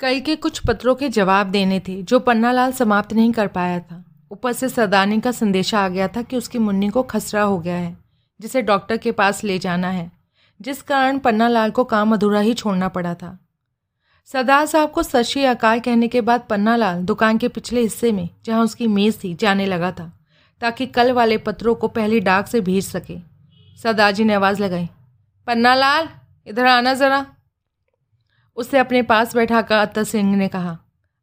कल के कुछ पत्रों के जवाब देने थे, जो पन्नालाल समाप्त नहीं कर पाया था। ऊपर से सदानी का संदेशा आ गया था कि उसकी मुन्नी को खसरा हो गया है, जिसे डॉक्टर के पास ले जाना है, जिस कारण पन्नालाल को काम अधूरा ही छोड़ना पड़ा था। सरदार साहब को सत अकाल कहने के बाद पन्नालाल दुकान के पिछले हिस्से में, जहाँ उसकी मेज़ थी, जाने लगा था, ताकि कल वाले पत्रों को पहली डाक से भेज सके। सरदार जी ने आवाज़ लगाई, पन्नालाल, इधर आना ज़रा। उसे अपने पास बैठा कर अत्तर सिंह ने कहा,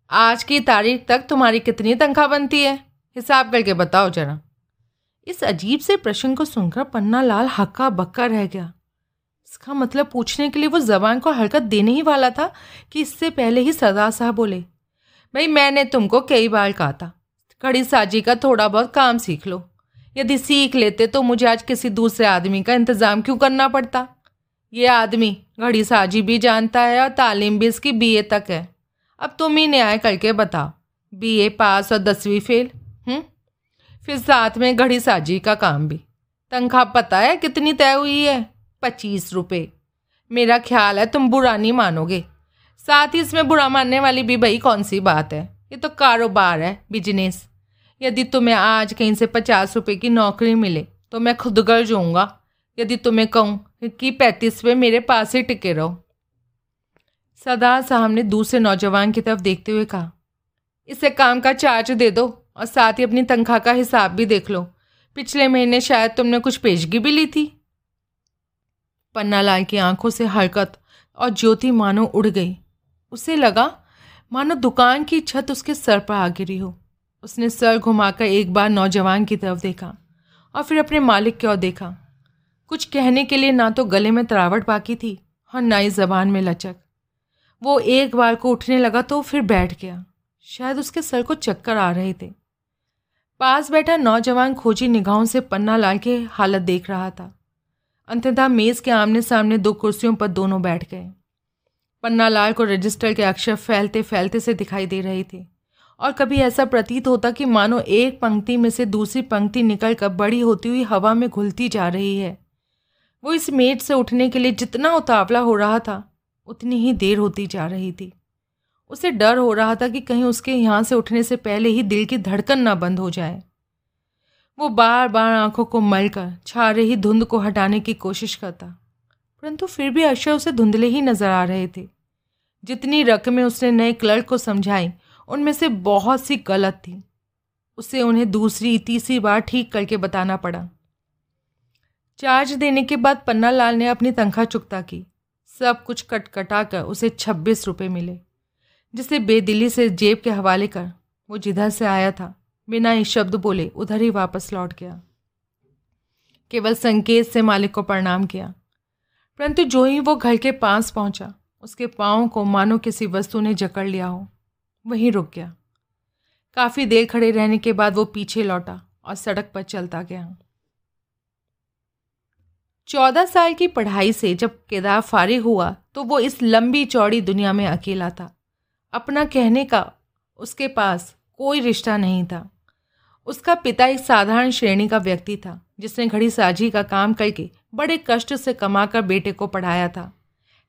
आज की तारीख तक तुम्हारी कितनी तनख्वाह बनती है? हिसाब करके बताओ जरा. इस अजीब से प्रश्न को सुनकर पन्ना लाल हक्का बक्का रह गया। इसका मतलब पूछने के लिए वो जबान को हरकत देने ही वाला था कि इससे पहले ही सरदार साहब बोले, भाई, मैंने तुमको कई बार कहा था, कड़ी साजी का थोड़ा बहुत काम सीख लो। यदि सीख लेते तो मुझे आज किसी दूसरे आदमी का इंतज़ाम क्यों करना पड़ता? ये आदमी घड़ी साजी भी जानता है और तालीम भी इसकी बीए तक है। अब तुम ही न्याय करके बताओ। बीए पास और दसवीं फेल हम्म? फिर साथ में घड़ी साजी का काम भी। तनख्वाह पता है कितनी तय हुई है? पच्चीस रुपये मेरा ख्याल है तुम बुरा नहीं मानोगे। साथ ही इसमें बुरा मानने वाली भी भाई कौन सी बात है? ये तो कारोबार है बिज़नेस यदि तुम्हें आज कहीं से पचास रुपये की नौकरी मिले तो मैं खुद गर्ज होऊँगा। यदि तुम्हें कहूँ कि पैंतीसवें मेरे पास ही टिके रहो। सरदार साहब ने दूसरे नौजवान की तरफ़ देखते हुए कहा, इसे काम का चार्ज दे दो और साथ ही अपनी तनख्वाह का हिसाब भी देख लो। पिछले महीने शायद तुमने कुछ पेशगी भी ली थी। पन्नालाल की आँखों से हरकत और ज्योति मानो उड़ गई। उसे लगा, मानो दुकान की छत उसके सर पर आ गिरी हो। उसने सर घुमाकर एक बार नौजवान की तरफ़ देखा और फिर अपने मालिक की ओर देखा। कुछ कहने के लिए ना तो गले में तरावट बाकी थी और ना ही जबान में लचक। वो एक बार को उठने लगा तो फिर बैठ गया। शायद उसके सर को चक्कर आ रहे थे। पास बैठा नौजवान खोजी निगाहों से पन्ना लाल की हालत देख रहा था। अंततः मेज़ के आमने सामने दो कुर्सियों पर दोनों बैठ गए। पन्ना लाल को रजिस्टर के अक्षर फैलते फैलते से दिखाई दे रहे थे। और कभी ऐसा प्रतीत होता कि मानो एक पंक्ति में से दूसरी पंक्ति निकल कर बड़ी होती हुई हवा में घुलती जा रही है। वो इस मेज से उठने के लिए जितना उतावला हो रहा था, उतनी ही देर होती जा रही थी। उसे डर हो रहा था कि कहीं उसके यहाँ से उठने से पहले ही दिल की धड़कन ना बंद हो जाए। वो बार बार आँखों को मलकर छा रही धुंध को हटाने की कोशिश करता, परंतु फिर भी अक्षर उसे धुंधले ही नज़र आ रहे थे। जितनी रकमें उसने नए क्लर्क को समझाई, उनमें से बहुत सी गलत थी। उसे उन्हें दूसरी, तीसरी बार ठीक करके बताना पड़ा। चार्ज देने के बाद पन्ना लाल ने अपनी तनख्वाह चुकता की। सब कुछ कटकटा कर उसे छब्बीस रुपये मिले, जिसे बेदिली से जेब के हवाले कर वो जिधर से आया था, बिना ही शब्द बोले उधर ही वापस लौट गया। केवल संकेत से मालिक को प्रणाम किया। परंतु जो ही वो घर के पास पहुँचा, उसके पाँव को मानो किसी वस्तु ने जकड़ लिया हो, वहीं रुक गया। काफ़ी देर खड़े रहने के बाद वो पीछे लौटा और सड़क पर चलता गया। चौदह साल की पढ़ाई से जब केदार फारिग हुआ तो वो इस लंबी चौड़ी दुनिया में अकेला था। अपना कहने का उसके पास कोई रिश्ता नहीं था। उसका पिता एक साधारण श्रेणी का व्यक्ति था, जिसने घड़ी साझी का काम करके बड़े कष्ट से कमाकर बेटे को पढ़ाया था।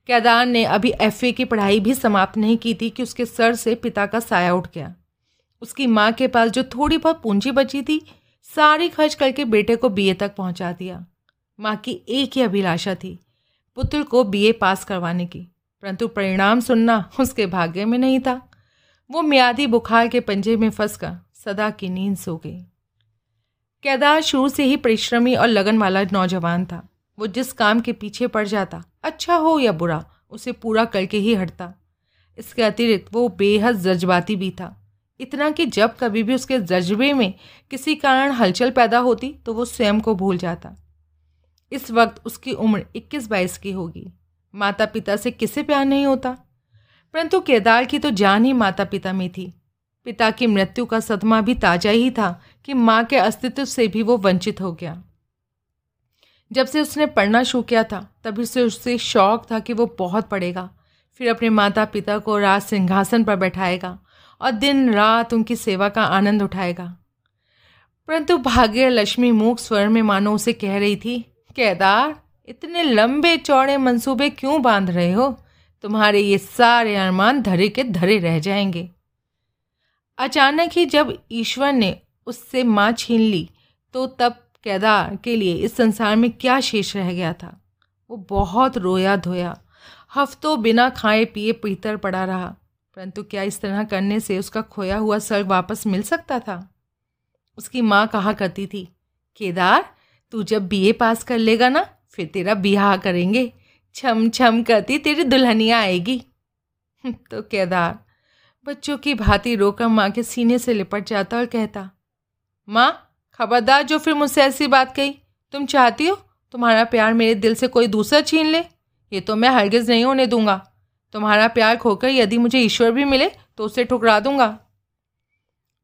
केदार ने अभी एफए की पढ़ाई भी समाप्त नहीं की थी कि उसके सर से पिता का साया उठ गया। उसकी माँ के पास जो थोड़ी बहुत पूंजी बची थी, सारी खर्च करके बेटे को बीए तक पहुँचा दिया। माँ की एक ही अभिलाषा थी, पुत्र को बीए पास करवाने की। परंतु परिणाम सुनना उसके भाग्य में नहीं था। वो म्यादी बुखार के पंजे में फंसकर सदा की नींद सो गई। केदार शुरू से ही परिश्रमी और लगन वाला नौजवान था। वो जिस काम के पीछे पड़ जाता अच्छा हो या बुरा, उसे पूरा करके ही हटता। इसके अतिरिक्त वो बेहद जज्बाती भी था। इतना कि जब कभी भी उसके जज्बे में किसी कारण हलचल पैदा होती तो वो स्वयं को भूल जाता। इस वक्त उसकी उम्र इक्कीस बाईस की होगी। माता पिता से किसे प्यार नहीं होता? परंतु केदार की तो जान ही माता पिता में थी। पिता की मृत्यु का सदमा भी ताज़ा ही था कि माँ के अस्तित्व से भी वो वंचित हो गया। जब से उसने पढ़ना शुरू किया था, तभी से उससे शौक था कि वो बहुत पढ़ेगा। फिर अपने माता पिता को राज सिंहासन पर बैठाएगा और दिन रात उनकी सेवा का आनंद उठाएगा। परंतु भाग्य लक्ष्मी मूक स्वर में मानो उसे कह रही थी केदार, इतने लंबे चौड़े मंसूबे क्यों बाँध रहे हो? तुम्हारे ये सारे अरमान धरे के धरे रह जाएँगे। अचानक ही जब ईश्वर ने उससे माँ छीन ली तो तब केदार के लिए इस संसार में क्या शेष रह गया था? वो बहुत रोया धोया, हफ्तों बिना खाए पिए पीतर पड़ा रहा। परंतु क्या इस तरह करने से उसका खोया हुआ स्वर्ग वापस मिल सकता था? उसकी माँ कहा करती थी, केदार तू जब बीए पास कर लेगा ना, फिर तेरा बिहार करेंगे। छम छम करती तेरी दुल्हनिया आएगी। तो केदार। बच्चों की भांति रोकर माँ के सीने से लिपट जाता और कहता, माँ, खबरदार जो फिर मुझसे ऐसी बात कही। तुम चाहती हो तुम्हारा प्यार मेरे दिल से कोई दूसरा छीन ले? ये तो मैं हरगिज़ नहीं होने दूँगा। तुम्हारा प्यार खोकर यदि मुझे ईश्वर भी मिले तो उसे ठुकरा दूँगा।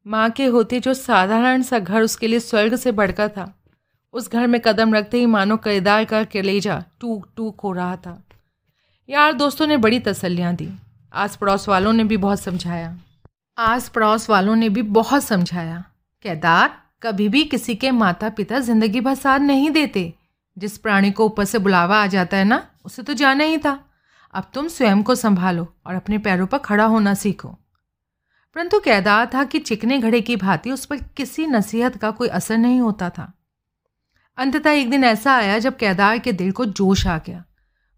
माँ के होते जो साधारण सा घर उसके लिए स्वर्ग से बढ़कर था। उस घर में कदम रखते ही मानो किरदार का कलेजा टूक टूक हो रहा था। यार, दोस्तों ने बड़ी तसल्लियाँ दी। आस पड़ोस वालों ने भी बहुत समझाया। आस पड़ोस वालों ने भी बहुत समझाया। केदार कभी भी किसी के माता पिता ज़िंदगी भर साथ नहीं देते। जिस प्राणी को ऊपर से बुलावा आ जाता है ना, उसे तो जाना ही था। अब तुम स्वयं को संभालो और अपने पैरों पर खड़ा होना सीखो। परंतु कैदार था कि चिकने घड़े की भांति उस पर किसी नसीहत का कोई असर नहीं होता था। अंततः एक दिन ऐसा आया जब केदार के दिल को जोश आ गया।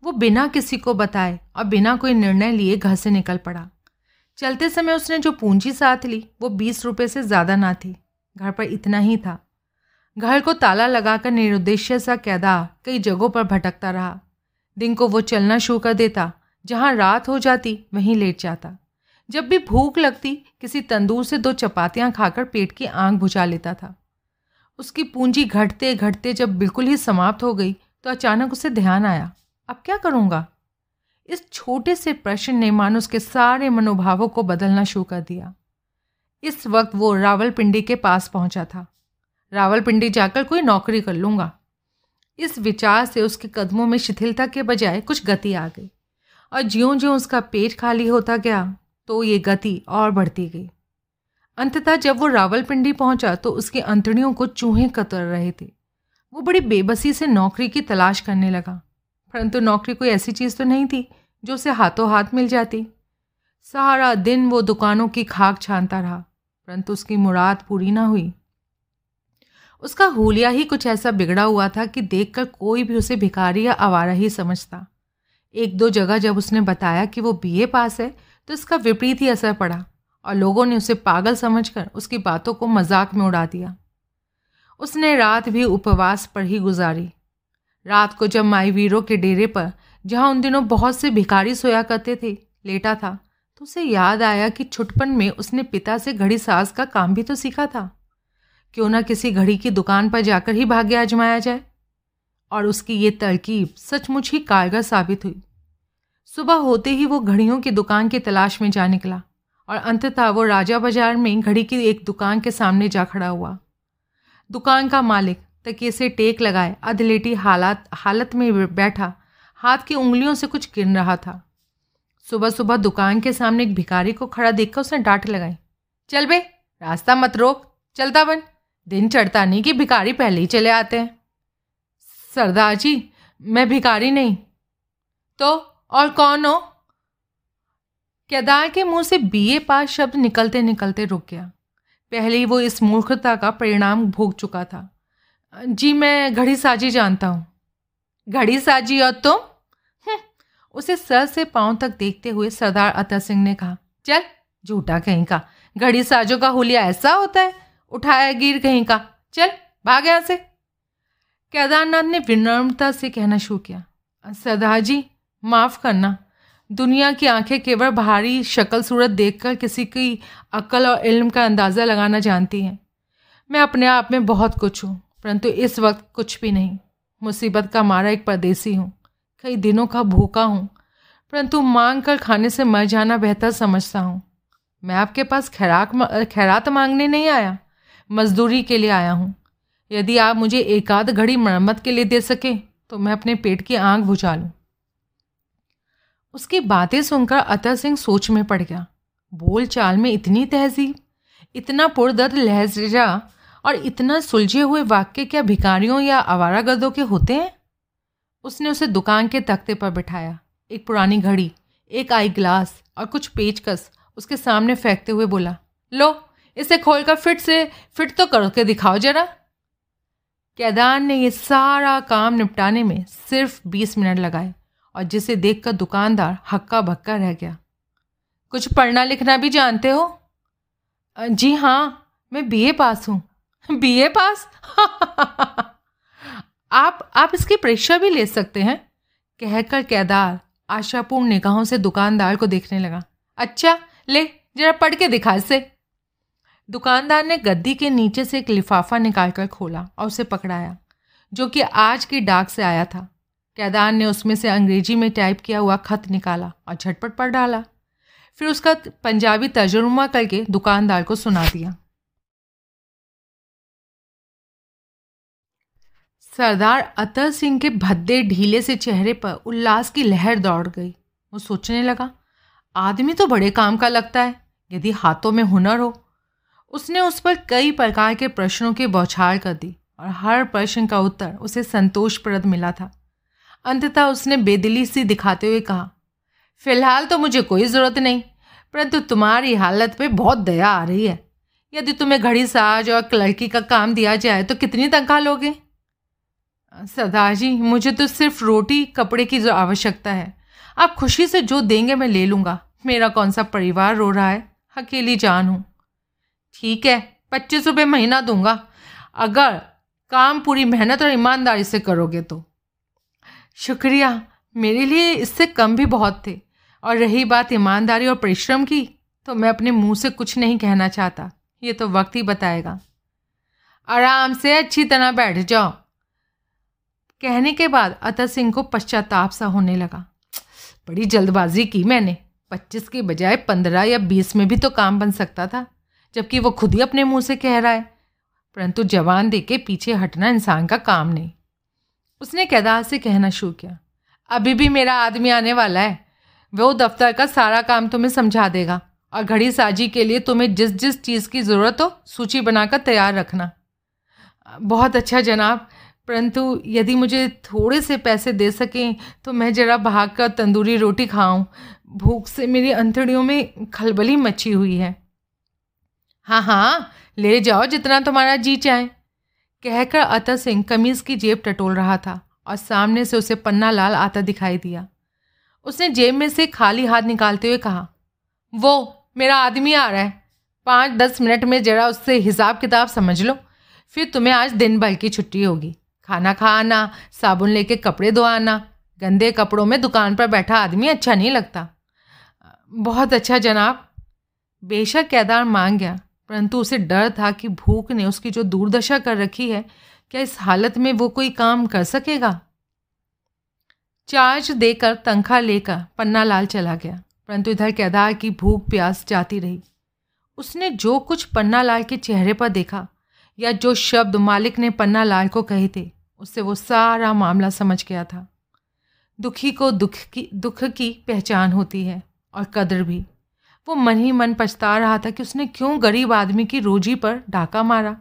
वो बिना किसी को बताए और बिना कोई निर्णय लिए घर से निकल पड़ा। चलते समय उसने जो पूंजी साथ ली, वो बीस रुपये से ज़्यादा ना थी। घर पर इतना ही था। घर को ताला लगाकर निरुद्देश्य सा कैदा कई जगहों पर भटकता रहा। दिन को वो चलना शुरू कर देता। जहाँ रात हो जाती, वहीं लेट जाता। जब भी भूख लगती, किसी तंदूर से दो चपातियाँ खाकर पेट की आँख बुझा लेता था। उसकी पूंजी घटते घटते जब बिल्कुल ही समाप्त हो गई तो अचानक उसे ध्यान आया। अब क्या करूँगा? इस छोटे से प्रश्न ने मानो उसके सारे मनोभावों को बदलना शुरू कर दिया। इस वक्त वो रावलपिंडी के पास पहुँचा था। रावलपिंडी जाकर कोई नौकरी कर लूँगा। इस विचार से उसके कदमों में शिथिलता के बजाय कुछ गति आ गई। और ज्यों ज्यों उसका पेट खाली होता गया तो ये गति और बढ़ती गई। अंततः जब वो रावलपिंडी पहुँचा तो उसकी अंतड़ियों को चूहे कतर रहे थे। वो बड़ी बेबसी से नौकरी की तलाश करने लगा, परंतु नौकरी कोई ऐसी चीज़ तो नहीं थी जो उसे हाथों हाथ मिल जाती। सारा दिन वो दुकानों की खाक छानता रहा, परंतु उसकी मुराद पूरी ना हुई। उसका होलिया ही कुछ ऐसा बिगड़ा हुआ था कि देखकर कोई भी उसे भिखारी या आवारा ही समझता। एक दो जगह जब उसने बताया कि वो बीए पास है तो इसका विपरीत ही असर पड़ा। और लोगों ने उसे पागल समझकर उसकी बातों को मज़ाक में उड़ा दिया। उसने रात भी उपवास पर ही गुजारी। रात को जब माई वीरों के डेरे पर, जहाँ उन दिनों बहुत से भिखारी सोया करते थे, लेटा था तो उसे याद आया कि छुटपन में उसने पिता से घड़ी साज का काम भी तो सीखा था। क्यों ना किसी घड़ी की दुकान पर जाकर ही भाग्य आजमाया जाए? और उसकी ये तरकीब सचमुच ही कारगर साबित हुई। सुबह होते ही वो घड़ियों की दुकान की तलाश में जा निकला। और अंततः वो राजा बाज़ार में घड़ी की एक दुकान के सामने जा खड़ा हुआ। दुकान का मालिक तकिए से टेक लगाए, अधलेटी हालात, हालत में बैठा। हाथ की उंगलियों से कुछ गिर रहा था। सुबह सुबह दुकान के सामने एक भिखारी को खड़ा देखकर उसने डांट लगाई। चल बे, रास्ता मत रोक चलता बन दिन चढ़ता नहीं कि भिखारी पहले ही चले आते हैं। सरदार जी, मैं भिखारी नहीं। तो और कौन हो? केदार के मुँह से बीए पास शब्द निकलते निकलते रुक गया? पहले ही वो इस मूर्खता का परिणाम भोग चुका था। जी मैं घड़ी साजी जानता हूँ। घड़ी साजी और तुम? हम्म, उसे सर से पाँव तक देखते हुए सरदार अतर सिंह ने कहा चल झूठा कहीं का। घड़ी साजों का हुलिया ऐसा होता है उठाया गिर कहीं का। चल भाग यहाँ से। केदारनाथ ने विनम्रता से कहना शुरू किया। सरदार जी माफ़ करना। दुनिया की आँखें केवल बाहरी शक्ल सूरत देखकर किसी की अक्ल और इल्म का अंदाज़ा लगाना जानती हैं। मैं अपने आप में बहुत कुछ हूँ, परंतु इस वक्त कुछ भी नहीं। मुसीबत का मारा एक परदेसी हूँ, कई दिनों का भूखा हूँ, परंतु मांग कर खाने से मर जाना बेहतर समझता हूँ। मैं आपके पास खैराक खैरात मांगने नहीं आया, मजदूरी के लिए आया हूँ। यदि आप मुझे एक आध घड़ी मरम्मत के लिए दे सकें तो मैं अपने पेट की आँख बुझा लूँ। उसकी बातें सुनकर अतर सिंह सोच में पड़ गया। बोल चाल में इतनी तहजीब, इतना पुरदर्द लहजा और इतना सुलझे हुए वाक्य क्या भिकारियों या आवारागर्दों के होते हैं? उसने उसे दुकान के तख्ते पर बिठाया। एक पुरानी घड़ी, एक आई ग्लास और कुछ पेचकस उसके सामने फेंकते हुए बोला, लो, इसे खोलकर फिट से, फिट तो करके दिखाओ जरा। कैदान ने ये सारा काम निपटाने में सिर्फ़ बीस मिनट लगाए। और जिसे देखकर दुकानदार हक्का भक्का रह गया। कुछ पढ़ना लिखना भी जानते हो? जी हाँ मैं बीए पास हूँ। बीए पास? आप आप इसकी परीक्षा भी ले सकते हैं। कहकर केदार आशापूर्ण निगाहों से दुकानदार को देखने लगा। अच्छा ले, जरा पढ़ के दिखा इसे। दुकानदार ने गद्दी के नीचे से एक लिफाफा निकालकर खोला और उसे पकड़ाया, जो कि आज की डाक से आया था। कैदार ने उसमें से अंग्रेज़ी में टाइप किया हुआ खत निकाला और झटपट पढ़ डाला। फिर उसका पंजाबी तर्जुमा करके दुकानदार को सुना दिया। सरदार अतर सिंह के भद्दे ढीले से चेहरे पर उल्लास की लहर दौड़ गई। वो सोचने लगा, आदमी तो बड़े काम का लगता है, यदि हाथों में हुनर हो। उसने उस पर कई प्रकार के प्रश्नों की बौछार कर दी और हर प्रश्न का उत्तर उसे संतोषप्रद मिला था। अंततः उसने बेदिली सी दिखाते हुए कहा, फ़िलहाल तो मुझे कोई ज़रूरत नहीं, परंतु तुम्हारी हालत पे बहुत दया आ रही है। यदि तुम्हें घड़ी साज और लड़की का काम दिया जाए तो कितनी तनख्वाह लोगे? सरदार जी मुझे तो सिर्फ़ रोटी, कपड़े की आवश्यकता है। आप खुशी से जो देंगे मैं ले लूँगा। मेरा कौन सा परिवार रो रहा है? अकेली जान हूँ। ठीक है, पच्चीस रुपये महीना दूँगा। अगर काम पूरी मेहनत और ईमानदारी से करोगे तो। शुक्रिया। मेरे लिए इससे कम भी बहुत थे। और रही बात ईमानदारी और परिश्रम की तो मैं अपने मुँह से कुछ नहीं कहना चाहता। ये तो वक्त ही बताएगा। आराम से अच्छी तरह बैठ जाओ। कहने के बाद अतर सिंह को पश्चाताप सा होने लगा। बड़ी जल्दबाजी की मैंने। पच्चीस के बजाय पंद्रह या बीस में भी तो काम बन सकता था, जबकि वो खुद ही अपने मुँह से कह रहा है। परंतु जवान दे के पीछे हटना इंसान का काम नहीं। उसने कैदार से कहना शुरू किया, अभी भी मेरा आदमी आने वाला है। वो दफ्तर का सारा काम तुम्हें समझा देगा और घड़ी साजी के लिए तुम्हें जिस जिस चीज़ की ज़रूरत हो, सूची बनाकर तैयार रखना। बहुत अच्छा जनाब, परंतु यदि मुझे थोड़े से पैसे दे सकें तो मैं ज़रा भाग कर तंदूरी रोटी खाऊं। भूख से मेरी अंतड़ियों में खलबली मची हुई है। हाँ हाँ ले जाओ जितना तुम्हारा जी चाहे। कहकर अतर सिंह कमीज़ की जेब टटोल रहा था और सामने से उसे पन्ना लाल आता दिखाई दिया। उसने जेब में से खाली हाथ निकालते हुए कहा, वो, मेरा आदमी आ रहा है। पाँच, दस मिनट में ज़रा उससे हिसाब किताब समझ लो, फिर तुम्हें आज दिन भर की छुट्टी होगी। खाना खाना साबुन लेके कपड़े धोआना, गंदे कपड़ों में दुकान पर बैठा आदमी अच्छा नहीं लगता। बहुत अच्छा जनाब। बेशक कैदार मांग गया। परंतु उसे डर था कि भूख ने उसकी जो दुर्दशा कर रखी है, क्या इस हालत में वो कोई काम कर सकेगा? चार्ज देकर तनख्वाह लेकर पन्ना लाल चला गया, परंतु इधर केदार की भूख प्यास जाती रही। उसने जो कुछ पन्ना लाल के चेहरे पर देखा, या जो शब्द मालिक ने पन्ना लाल को कहे थे, उससे वो सारा मामला समझ गया था। दुखी को दुख की दुख की पहचान होती है, और कदर भी। वो मन ही मन पछता रहा था कि उसने क्यों गरीब आदमी की रोजी पर डाका मारा।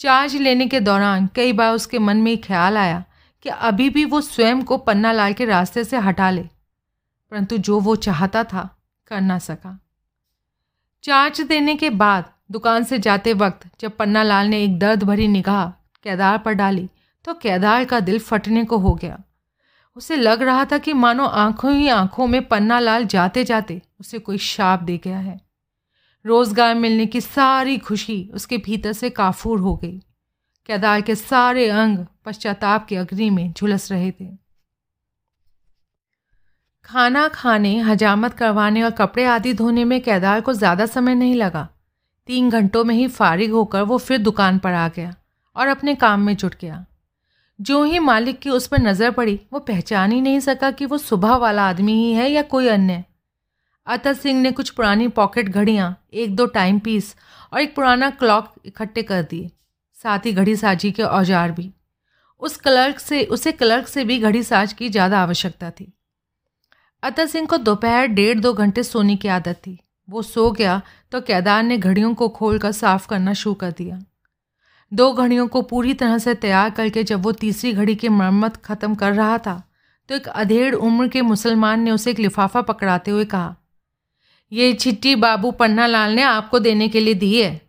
चार्ज लेने के दौरान कई बार उसके मन में ख्याल आया कि अभी भी वो स्वयं को पन्ना लाल के रास्ते से हटा ले, परंतु जो वो चाहता था, कर ना सका। चार्ज देने के बाद दुकान से जाते वक्त जब पन्ना लाल ने एक दर्द भरी निगाह केदार पर डाली तो केदार का दिल फटने को हो गया। उसे लग रहा था कि मानो आँखों ही आँखों में पन्ना लाल जाते जाते उसे कोई शाप दे गया है। रोज़गार मिलने की सारी खुशी उसके भीतर से काफूर हो गई। केदार के सारे अंग पश्चाताप के अग्नि में झुलस रहे थे। खाना खाने, हजामत करवाने और कपड़े आदि धोने में केदार को ज़्यादा समय नहीं लगा। तीन घंटों में ही फारिग होकर वो फिर दुकान पर आ गया और अपने काम में जुट गया। जो ही मालिक की उस पर नज़र पड़ी, वो पहचान ही नहीं सका कि वो सुबह वाला आदमी ही है या कोई अन्य। अतर सिंह ने कुछ पुरानी पॉकेट घड़ियाँ, एक दो टाइम पीस और एक पुराना क्लॉक इकट्ठे कर दिए। साथ ही घड़ी साजी के औज़ार भी। उस क्लर्क से, उसे क्लर्क से भी घड़ी साज की ज़्यादा आवश्यकता थी। अतर सिंह को दोपहर डेढ़ दो घंटे सोने की आदत थी। वो सो गया तो केदार ने घड़ियों को खोलकर साफ़ करना शुरू कर दिया। दो घड़ियों को पूरी तरह से तैयार करके जब वो तीसरी घड़ी की मरम्मत ख़त्म कर रहा था तो एक अधेड़ उम्र के मुसलमान ने उसे एक लिफाफा पकड़ाते हुए कहा, ये चिट्ठी बाबू पन्ना लाल ने आपको देने के लिए दी है।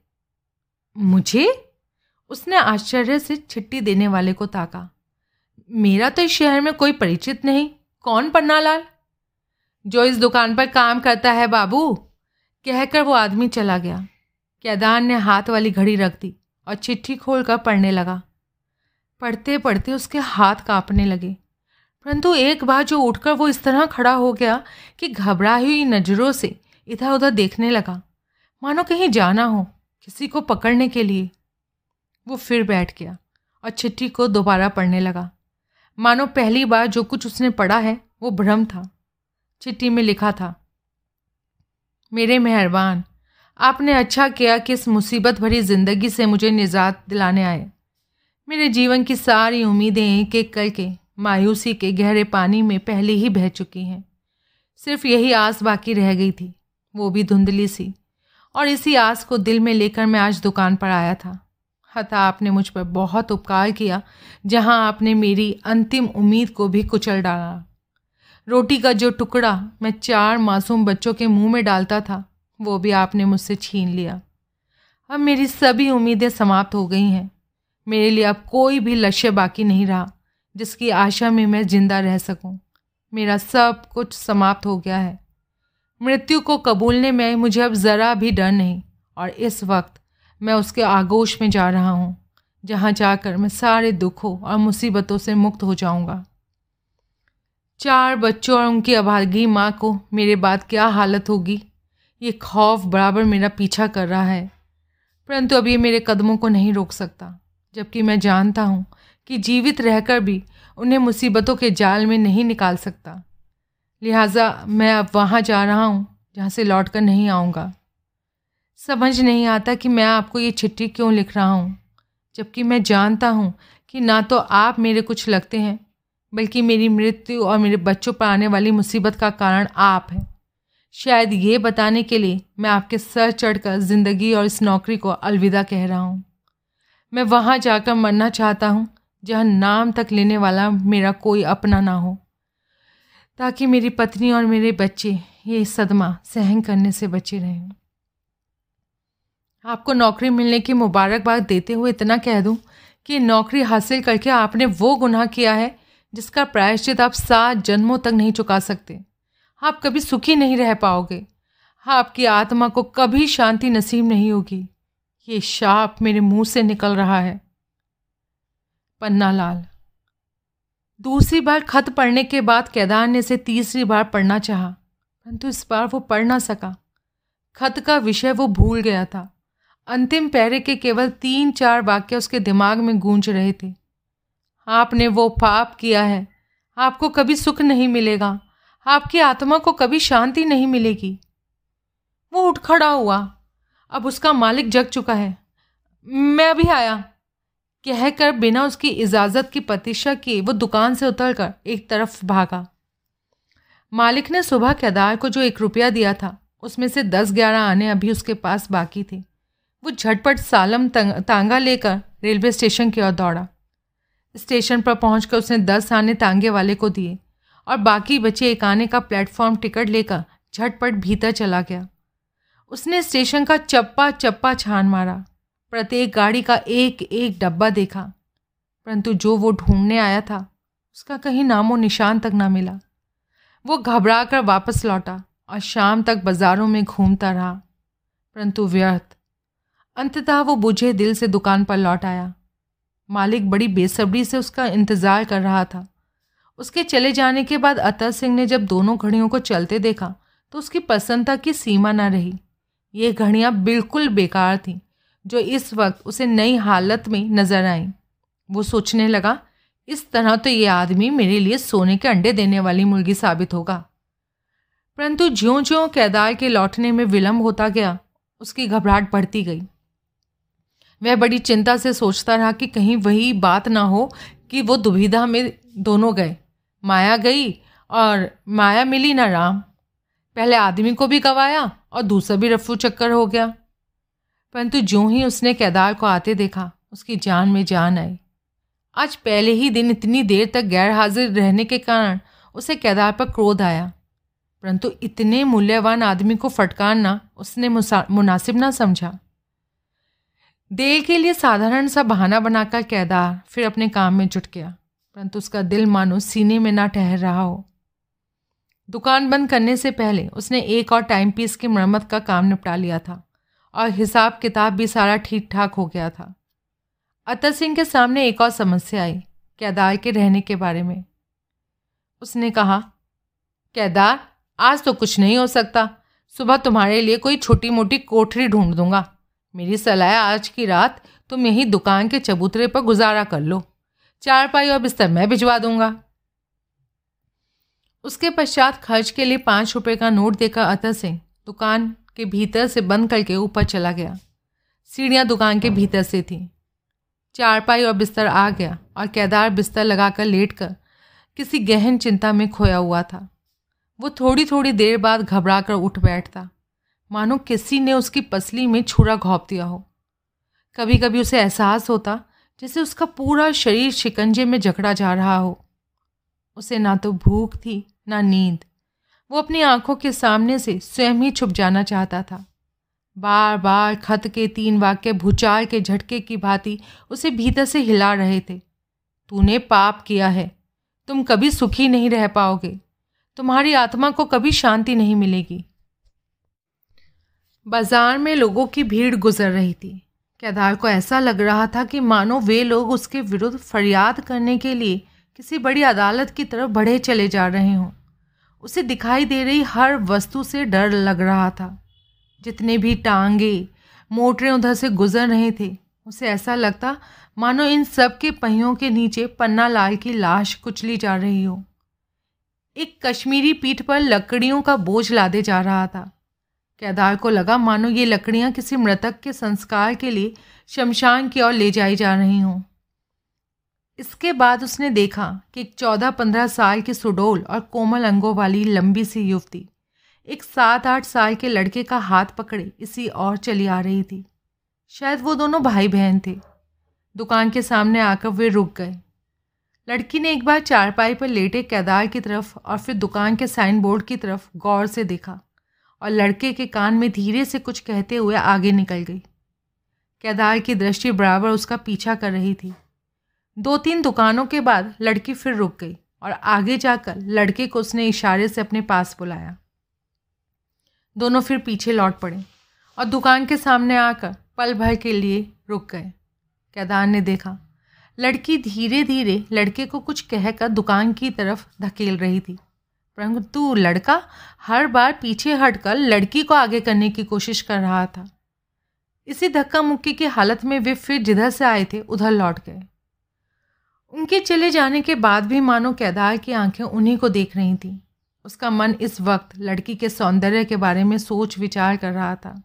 मुझे? उसने आश्चर्य से चिट्ठी देने वाले को ताका, मेरा तो इस शहर में कोई परिचित नहीं। कौन पन्ना लाल जो इस दुकान पर काम करता है बाबू, कहकर वो आदमी चला गया। कैदान ने हाथ वाली घड़ी रख दी। और चिट्ठी खोलकर पढ़ने लगा। पढ़ते पढ़ते उसके हाथ कांपने लगे। परंतु एक बार जो उठकर वो इस तरह खड़ा हो गया कि घबरा हुई नज़रों से इधर उधर देखने लगा। मानो कहीं जाना हो किसी को पकड़ने के लिए। वो फिर बैठ गया और चिट्ठी को दोबारा पढ़ने लगा। मानो पहली बार जो कुछ उसने पढ़ा है, वो भ्रम था। चिट्ठी में लिखा था, मेरे मेहरबान आपने अच्छा किया कि इस मुसीबत भरी ज़िंदगी से मुझे निजात दिलाने आए। मेरे जीवन की सारी उम्मीदें एक एक करके मायूसी के गहरे पानी में पहले ही बह चुकी हैं। सिर्फ़ यही आस बाकी रह गई थी, वो भी धुंधली सी, और इसी आस को दिल में लेकर मैं आज दुकान पर आया था। हता आपने मुझ पर बहुत उपकार किया, जहाँ आपने मेरी अंतिम उम्मीद को भी कुचल डाला। रोटी का जो टुकड़ा मैं चार मासूम बच्चों के मुँह में डालता था वो भी आपने मुझसे छीन लिया। अब मेरी सभी उम्मीदें समाप्त हो गई हैं। मेरे लिए अब कोई भी लक्ष्य बाकी नहीं रहा, जिसकी आशा में मैं ज़िंदा रह सकूँ। मेरा सब कुछ समाप्त हो गया है। मृत्यु को कबूलने में मुझे अब ज़रा भी डर नहीं, और इस वक्त मैं उसके आगोश में जा रहा हूँ, जहाँ जाकर मैं सारे दुखों और मुसीबतों से मुक्त हो जाऊँगा। चार बच्चों और उनकी अभागी माँ को मेरे बाद क्या हालत होगी? ये खौफ बराबर मेरा पीछा कर रहा है। परंतु अब ये मेरे कदमों को नहीं रोक सकता, जबकि मैं जानता हूँ कि जीवित रहकर भी उन्हें मुसीबतों के जाल में नहीं निकाल सकता। लिहाजा मैं अब वहाँ जा रहा हूँ, जहाँ से लौट कर नहीं आऊँगा। समझ नहीं आता कि मैं आपको ये चिट्ठी क्यों लिख रहा हूँ, जबकि मैं जानता हूँ कि ना तो आप मेरे कुछ लगते हैं, बल्कि मेरी मृत्यु और मेरे बच्चों पर आने वाली मुसीबत का कारण आप हैं। शायद ये बताने के लिए मैं आपके सर चढ़कर ज़िंदगी और इस नौकरी को अलविदा कह रहा हूँ। मैं वहाँ जाकर मरना चाहता हूँ, जहाँ नाम तक लेने वाला मेरा कोई अपना ना हो। ताकि मेरी पत्नी और मेरे बच्चे ये सदमा सहन करने से बचे रहें। आपको नौकरी मिलने की मुबारकबाद देते हुए इतना कह दूँ कि नौकरी हासिल करके आपने वो गुनाह किया है जिसका प्रायश्चित आप सात जन्मों तक नहीं चुका सकते। आप कभी सुखी नहीं रह पाओगे। आपकी आत्मा को कभी शांति नसीब नहीं होगी। ये शाप मेरे मुँह से निकल रहा है। पन्ना लाल। दूसरी बार खत पढ़ने के बाद केदार ने इसे तीसरी बार पढ़ना चाहा, परंतु इस बार वो पढ़ ना सका। खत का विषय वो भूल गया था। अंतिम पैरे के केवल तीन चार वाक्य उसके दिमाग में गूंज रहे थे। आपने वो पाप किया है। आपको कभी सुख नहीं मिलेगा। आपकी आत्मा को कभी शांति नहीं मिलेगी। वो उठ खड़ा हुआ। अब उसका मालिक जग चुका है। मैं अभी आया। कहकर बिना उसकी इजाज़त की प्रतीक्षा किए वो दुकान से उतरकर एक तरफ़ भागा। मालिक ने सुबह केदार को जो एक रुपया दिया था, उसमें से दस ग्यारह आने अभी उसके पास बाकी थे। वो झटपट सालम तांगा लेकर रेलवे स्टेशन की ओर दौड़ा। स्टेशन पर पहुंचकर उसने दस आने तांगे वाले को दिए। और बाकी बचे एक आने का प्लेटफॉर्म टिकट लेकर झटपट भीतर चला गया। उसने स्टेशन का चप्पा चप्पा छान मारा। प्रत्येक गाड़ी का एक एक डब्बा देखा। परंतु जो वो ढूँढने आया था, उसका कहीं नामो निशान तक ना मिला। वो घबरा कर वापस लौटा और शाम तक बाजारों में घूमता रहा। परंतु व्यर्थ। अंततः वो बुझे दिल से दुकान पर लौट आया। मालिक बड़ी बेसब्री से उसका इंतज़ार कर रहा था। उसके चले जाने के बाद अतर सिंह ने जब दोनों घड़ियों को चलते देखा तो उसकी प्रसन्नता की सीमा ना रही। ये घड़ियाँ बिल्कुल बेकार थीं, जो इस वक्त उसे नई हालत में नज़र आई। वो सोचने लगा, इस तरह तो ये आदमी मेरे लिए सोने के अंडे देने वाली मुर्गी साबित होगा। परंतु ज्यों ज्यों कैदार के लौटने में विलंब होता गया, उसकी घबराहट बढ़ती गई। वह बड़ी चिंता से सोचता रहा कि कहीं वही बात ना हो कि वो दुविधा में दोनों गए। माया गई और माया मिली ना राम। पहले आदमी को भी गवाया और दूसरा भी रफू चक्कर हो गया। परंतु जो ही उसने केदार को आते देखा, उसकी जान में जान आई। आज पहले ही दिन इतनी देर तक गैर हाजिर रहने के कारण उसे केदार पर क्रोध आया। परंतु इतने मूल्यवान आदमी को फटकारना उसने मुनासिब ना समझा। देर के लिए साधारण सा बहाना बनाकर केदार फिर अपने काम में जुट गया। परंतु उसका दिल मानो सीने में ना ठहर रहा हो। दुकान बंद करने से पहले उसने एक और टाइम पीस की मरम्मत का काम निपटा लिया था और हिसाब किताब भी सारा ठीक ठाक हो गया था। अतर सिंह के सामने एक और समस्या आई, केदार के रहने के बारे में। उसने कहा, केदार, आज तो कुछ नहीं हो सकता। सुबह तुम्हारे लिए कोई छोटी मोटी कोठरी ढूंढ दूँगा। मेरी सलाह आज की रात तुम यही दुकान के चबूतरे पर गुजारा कर लो। चार पाई और बिस्तर मैं भिजवा दूँगा। उसके पश्चात खर्च के लिए पाँच रुपये का नोट देकर अतर सिंह दुकान के भीतर से बंद करके ऊपर चला गया। सीढ़ियाँ दुकान के भीतर से थी। चारपाई और बिस्तर आ गया और केदार बिस्तर लगाकर लेट कर किसी गहन चिंता में खोया हुआ था। वो थोड़ी थोड़ी देर बाद घबरा कर उठ बैठता। मानो किसी ने उसकी पसली में छुरा घोंप दिया हो। कभी कभी उसे एहसास होता जैसे उसका पूरा शरीर शिकंजे में जकड़ा जा रहा हो। उसे ना तो भूख थी, ना नींद। वो अपनी आँखों के सामने से स्वयं ही छुप जाना चाहता था। बार बार खत के तीन वाक्य भूचाल के झटके की भांति उसे भीतर से हिला रहे थे। तूने पाप किया है। तुम कभी सुखी नहीं रह पाओगे। तुम्हारी आत्मा को कभी शांति नहीं मिलेगी। बाज़ार में लोगों की भीड़ गुजर रही थी। केदार को ऐसा लग रहा था कि मानो वे लोग उसके विरुद्ध फरियाद करने के लिए किसी बड़ी अदालत की तरफ़ बढ़े चले जा रहे हों? उसे दिखाई दे रही हर वस्तु से डर लग रहा था। जितने भी टांगे, मोटरें उधर से गुजर रहे थे, उसे ऐसा लगता मानो इन सब के पहियों के नीचे पन्ना लाल की लाश कुचली जा रही हो। एक कश्मीरी पीठ पर लकड़ियों का बोझ लादे जा रहा था। केदार को लगा, मानो ये लकड़ियाँ किसी मृतक के संस्कार के लिए शमशान की ओर ले जाई जा रही हों. इसके बाद उसने देखा कि एक चौदह पंद्रह साल की सुडोल और कोमल अंगों वाली लंबी सी युवती, एक सात आठ साल के लड़के का हाथ पकड़े इसी और चली आ रही थी। शायद वो दोनों भाई बहन थे। दुकान के सामने आकर वे रुक गए। लड़की ने एक बार चारपाई पर लेटे केदार की तरफ़ और फिर दुकान के साइन बोर्ड की तरफ़ गौर से देखा। और लड़के के कान में धीरे से कुछ कहते हुए आगे निकल गई। केदार की दृष्टि बराबर उसका पीछा कर रही थी। दो तीन दुकानों के बाद लड़की फिर रुक गई और आगे जाकर लड़के को उसने इशारे से अपने पास बुलाया। दोनों फिर पीछे लौट पड़े और दुकान के सामने आकर पल भर के लिए रुक गए। केदार ने देखा, लड़की धीरे धीरे लड़के को कुछ कहकर दुकान की तरफ़ धकेल रही थी। परंतु लड़का हर बार पीछे हटकर लड़की को आगे करने की कोशिश कर रहा था। इसी धक्का मुक्की की हालत में वे फिर जिधर से आए थे, उधर लौट गए। उनके चले जाने के बाद भी मानो केदार की आँखें उन्हीं को देख रही थीं। उसका मन इस वक्त लड़की के सौंदर्य के बारे में सोच विचार कर रहा था।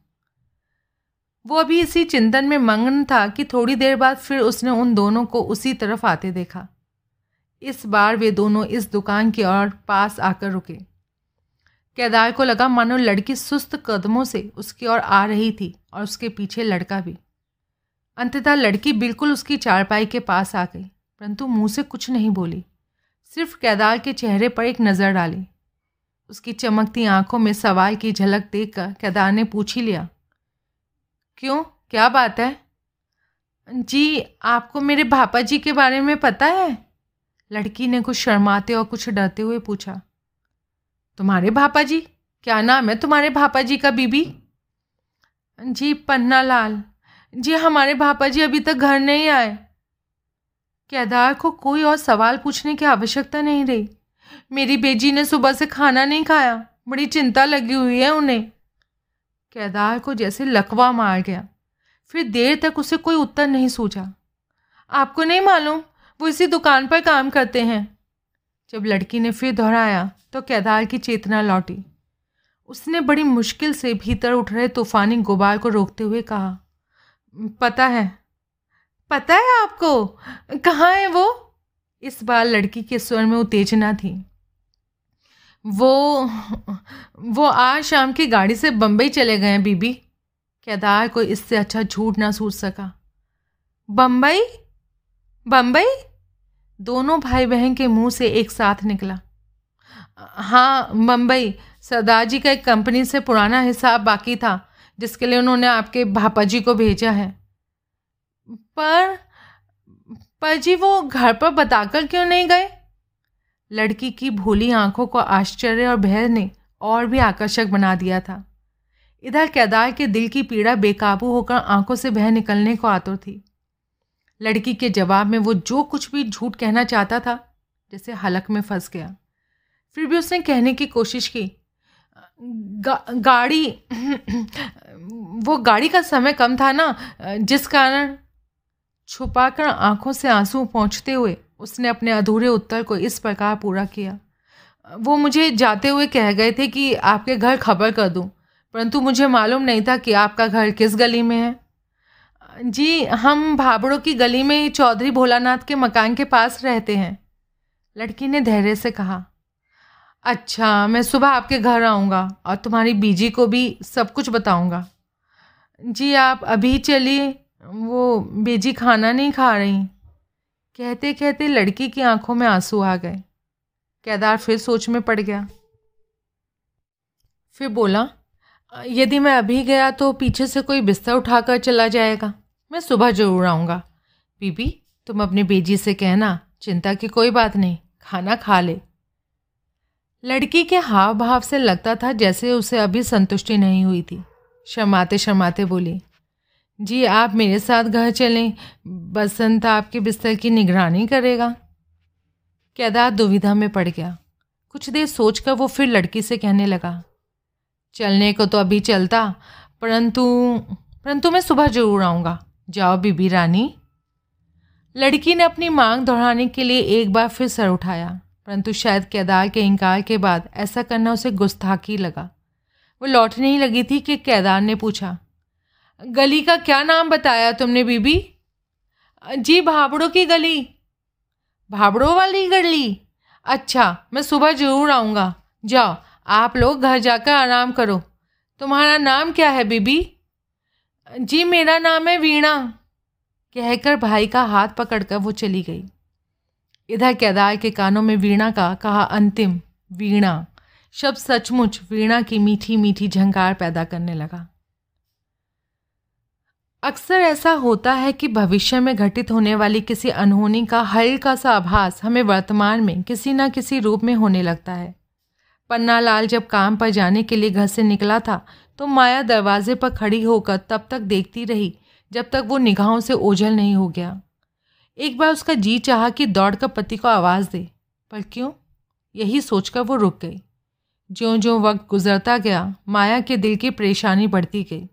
वो अभी इसी चिंतन में मग्न था कि थोड़ी देर बाद फिर उसने उन दोनों को उसी तरफ़ आते देखा। इस बार वे दोनों इस दुकान की ओर पास आकर रुके। केदार को लगा मानो लड़की सुस्त कदमों से उसकी ओर आ रही थी और उसके पीछे लड़का भी। अंततः लड़की बिल्कुल उसकी चारपाई के पास आ गई, परंतु मुँह से कुछ नहीं बोली। सिर्फ़ केदार के चेहरे पर एक नज़र डाली। उसकी चमकती आँखों में सवाल की झलक देखकर केदार ने पूछ ही लिया, क्यों? क्या बात है? जी, आपको मेरे भापा जी के बारे में पता है? लड़की ने कुछ शर्माते और कुछ डरते हुए पूछा, तुम्हारे भापा जी क्या नाम है तुम्हारे भापा जी का बीबी? जी पन्ना लाल जी, हमारे भापा जी अभी तक घर नहीं आए। केदार को कोई और सवाल पूछने की आवश्यकता नहीं रही। मेरी बेजी ने सुबह से खाना नहीं खाया। बड़ी चिंता लगी हुई है उन्हें। केदार को जैसे लकवा मार गया। फिर देर तक उसे कोई उत्तर नहीं सूझा। आपको नहीं मालूम वो इसी दुकान पर काम करते हैं। जब लड़की ने फिर दोहराया तो केदार की चेतना लौटी। उसने बड़ी मुश्किल से भीतर उठ रहे तूफानी गुबार को रोकते हुए कहा, पता है पता है आपको, कहाँ है वो? इस बार लड़की के स्वर में उत्तेजना थी। वो वो आज शाम की गाड़ी से बम्बई चले गए हैं, बीबी। केदार को इससे अच्छा झूठ ना सूझ सका। बम्बई बम्बई दोनों भाई बहन के मुँह से एक साथ निकला। हाँ मुंबई सरदार जी का एक कंपनी से पुराना हिसाब बाकी था, जिसके लिए उन्होंने आपके भापा जी को भेजा है। पर पर जी वो घर पर बताकर क्यों नहीं गए? लड़की की भोली आँखों को आश्चर्य और भय ने और भी आकर्षक बना दिया था। इधर केदार के दिल की पीड़ा बेकाबू होकर आँखों से बह निकलने को आतुर थी। लड़की के जवाब में वो जो कुछ भी झूठ कहना चाहता था जैसे हलक में फंस गया। फिर भी उसने कहने की कोशिश की गा, गाड़ी वो गाड़ी का समय कम था ना जिस कारण छुपाकर आँखों से आँसू पहुँचते हुए उसने अपने अधूरे उत्तर को इस प्रकार पूरा किया। वो मुझे जाते हुए कह गए थे कि आपके घर खबर कर दूँ परंतु मुझे मालूम नहीं था कि आपका घर किस गली में है। जी, हम भाबड़ों की गली में चौधरी भोलानाथ के मकान के पास रहते हैं। लड़की ने धैर्य से कहा अच्छा मैं सुबह आपके घर आऊँगा और तुम्हारी बीजी को भी सब कुछ बताऊँगा। जी, आप अभी चलिए, वो बीजी खाना नहीं खा रही। कहते कहते लड़की की आँखों में आँसू आ गए। केदार फिर सोच में पड़ गया। फिर बोला, यदि मैं अभी गया तो पीछे से कोई बिस्तर उठाकर चला जाएगा। मैं सुबह ज़रूर आऊँगा। बीबी, तुम अपनी बेजी से कहना, चिंता की कोई बात नहीं, खाना खा ले। लड़की के हाव भाव से लगता था जैसे उसे अभी संतुष्टि नहीं हुई थी। शर्माते शर्माते बोली, जी, आप मेरे साथ घर चलें, बसंत आपके बिस्तर की निगरानी करेगा। केदार दुविधा में पड़ गया। कुछ देर सोचकर वो फिर लड़की से कहने लगा, चलने को तो अभी चलता, परंतु परंतु मैं सुबह ज़रूर आऊँगा। जाओ बीबी रानी। लड़की ने अपनी मांग दोहराने के लिए एक बार फिर सर उठाया, परंतु शायद केदार के इनकार के बाद ऐसा करना उसे गुस्ताखी लगा। वो लौटने ही लगी थी कि केदार ने पूछा, गली का क्या नाम बताया तुमने बीबी? जी, भाबड़ों की गली। भाबड़ों वाली गली? अच्छा मैं सुबह ज़रूर आऊँगा। जाओ, आप लोग घर जाकर आराम करो। तुम्हारा नाम क्या है बीबी? जी, मेरा नाम है वीणा। कहकर भाई का हाथ पकड़कर वो चली गई। इधर केदार के कानों में वीणा का कहा अंतिम, वीणा। शब्द सचमुच वीणा की मीठी मीठी झंकार पैदा करने लगा। अक्सर ऐसा होता है कि भविष्य में घटित होने वाली किसी अनहोनी का हल्का सा आभास हमें वर्तमान में किसी न किसी रूप में होने लगता है। पन्ना लाल जब काम पर जाने के लिए घर से निकला था तो माया दरवाजे पर खड़ी होकर तब तक देखती रही, जब तक वो निगाहों से ओझल नहीं हो गया। एक बार उसका जी चाहा कि दौड़कर पति को आवाज़ दे, पर क्यों? यही सोचकर वो रुक गई। ज्यों ज्यों वक्त गुजरता गया, माया के दिल की परेशानी बढ़ती गई।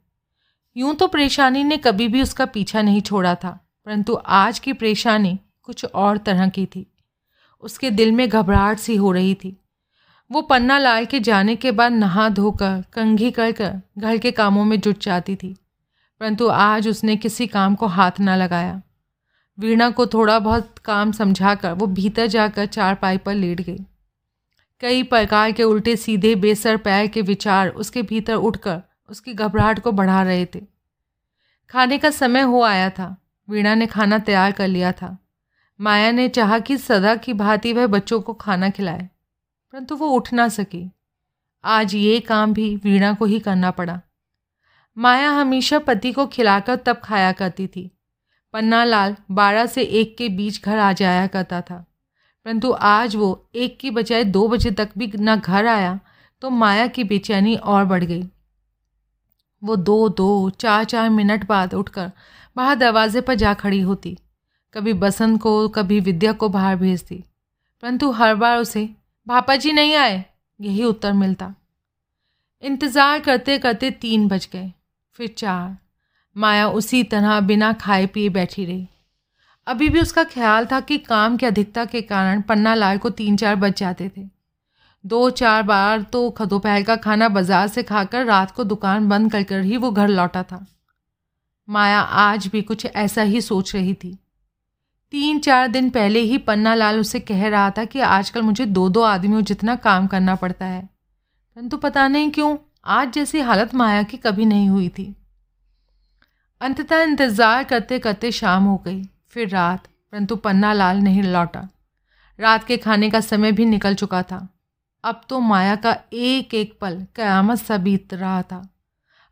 यूँ तो परेशानी ने कभी भी उसका पीछा नहीं छोड़ा था, परंतु आज की परेशानी कुछ और तरह की थी। उसके दिल में घबराहट सी हो रही थी। वो पन्ना लाल के जाने के बाद नहा धोकर, कंघी कर कर घर के कामों में जुट जाती थी। परंतु आज उसने किसी काम को हाथ ना लगाया। वीणा को थोड़ा बहुत काम समझाकर वो भीतर जाकर चार पाई पर लेट गई। कई प्रकार के उल्टे सीधे बेसर पैर के विचार उसके भीतर उठकर उसकी घबराहट को बढ़ा रहे थे। खाने का समय हो आया था। वीणा ने खाना तैयार कर लिया था। माया ने चाहा कि सदा की भांति वह बच्चों को खाना खिलाए। परंतु वो उठ ना सकी। आज ये काम भी वीणा को ही करना पड़ा। माया हमेशा पति को खिलाकर तब खाया करती थी। पन्ना लाल बारह से एक के बीच घर आ जाया करता था। परंतु आज वो एक की बजाय दो बजे तक भी न घर आया तो माया की बेचैनी और बढ़ गई। वो दो दो, चार चार मिनट बाद उठकर बाहर दरवाजे पर जा खड़ी होती। कभी बसंत को, कभी विद्या को बाहर भेजती। परंतु हर बार उसे भापा जी नहीं आए? यही उत्तर मिलता। इंतज़ार करते करते तीन बज गए, फिर चार। माया उसी तरह बिना खाए पिए बैठी रही। अभी भी उसका ख्याल था कि काम की अधिकता के कारण पन्ना लाल को तीन चार बज जाते थे। दो चार बार तो दोपहर का खाना बाज़ार से खाकर रात को दुकान बंद कर कर ही वो घर लौटा था। माया आज भी कुछ ऐसा ही सोच रही थी। तीन चार दिन पहले ही पन्ना लाल उसे कह रहा था कि आजकल मुझे दो दो आदमियों जितना काम करना पड़ता है। परंतु पता नहीं क्यों, आज जैसी हालत माया की कभी नहीं हुई थी। अंततः इंतज़ार करते करते शाम हो गई, फिर रात, परंतु पन्ना लाल नहीं लौटा। रात के खाने का समय भी निकल चुका था। अब तो माया का एक एक पल कयामत सा बीत रहा था।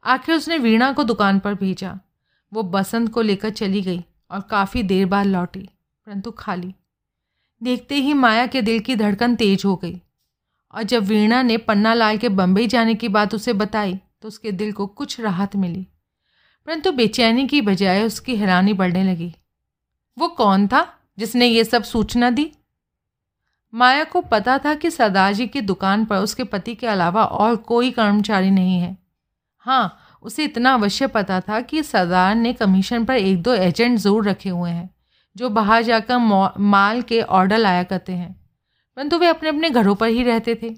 आखिर उसने वीणा को दुकान पर भेजा। वो बसंत को लेकर चली गई और काफ़ी देर बाद लौटी। परंतु खाली। देखते ही माया के दिल की धड़कन तेज हो गई। और जब वीणा ने पन्ना लाल के बम्बई जाने की बात उसे बताई तो उसके दिल को कुछ राहत मिली। परंतु बेचैनी की बजाय उसकी हैरानी बढ़ने लगी। वो कौन था जिसने ये सब सूचना दी? माया को पता था कि सरदार की दुकान पर उसके पति के अलावा और कोई कर्मचारी नहीं है। हाँ उसे इतना अवश्य पता था कि सरदार ने कमीशन पर एक दो एजेंट ज़रूर रखे हुए हैं। जो बाहर जाकर माल के ऑर्डर लाया करते हैं। परंतु वे अपने अपने घरों पर ही रहते थे।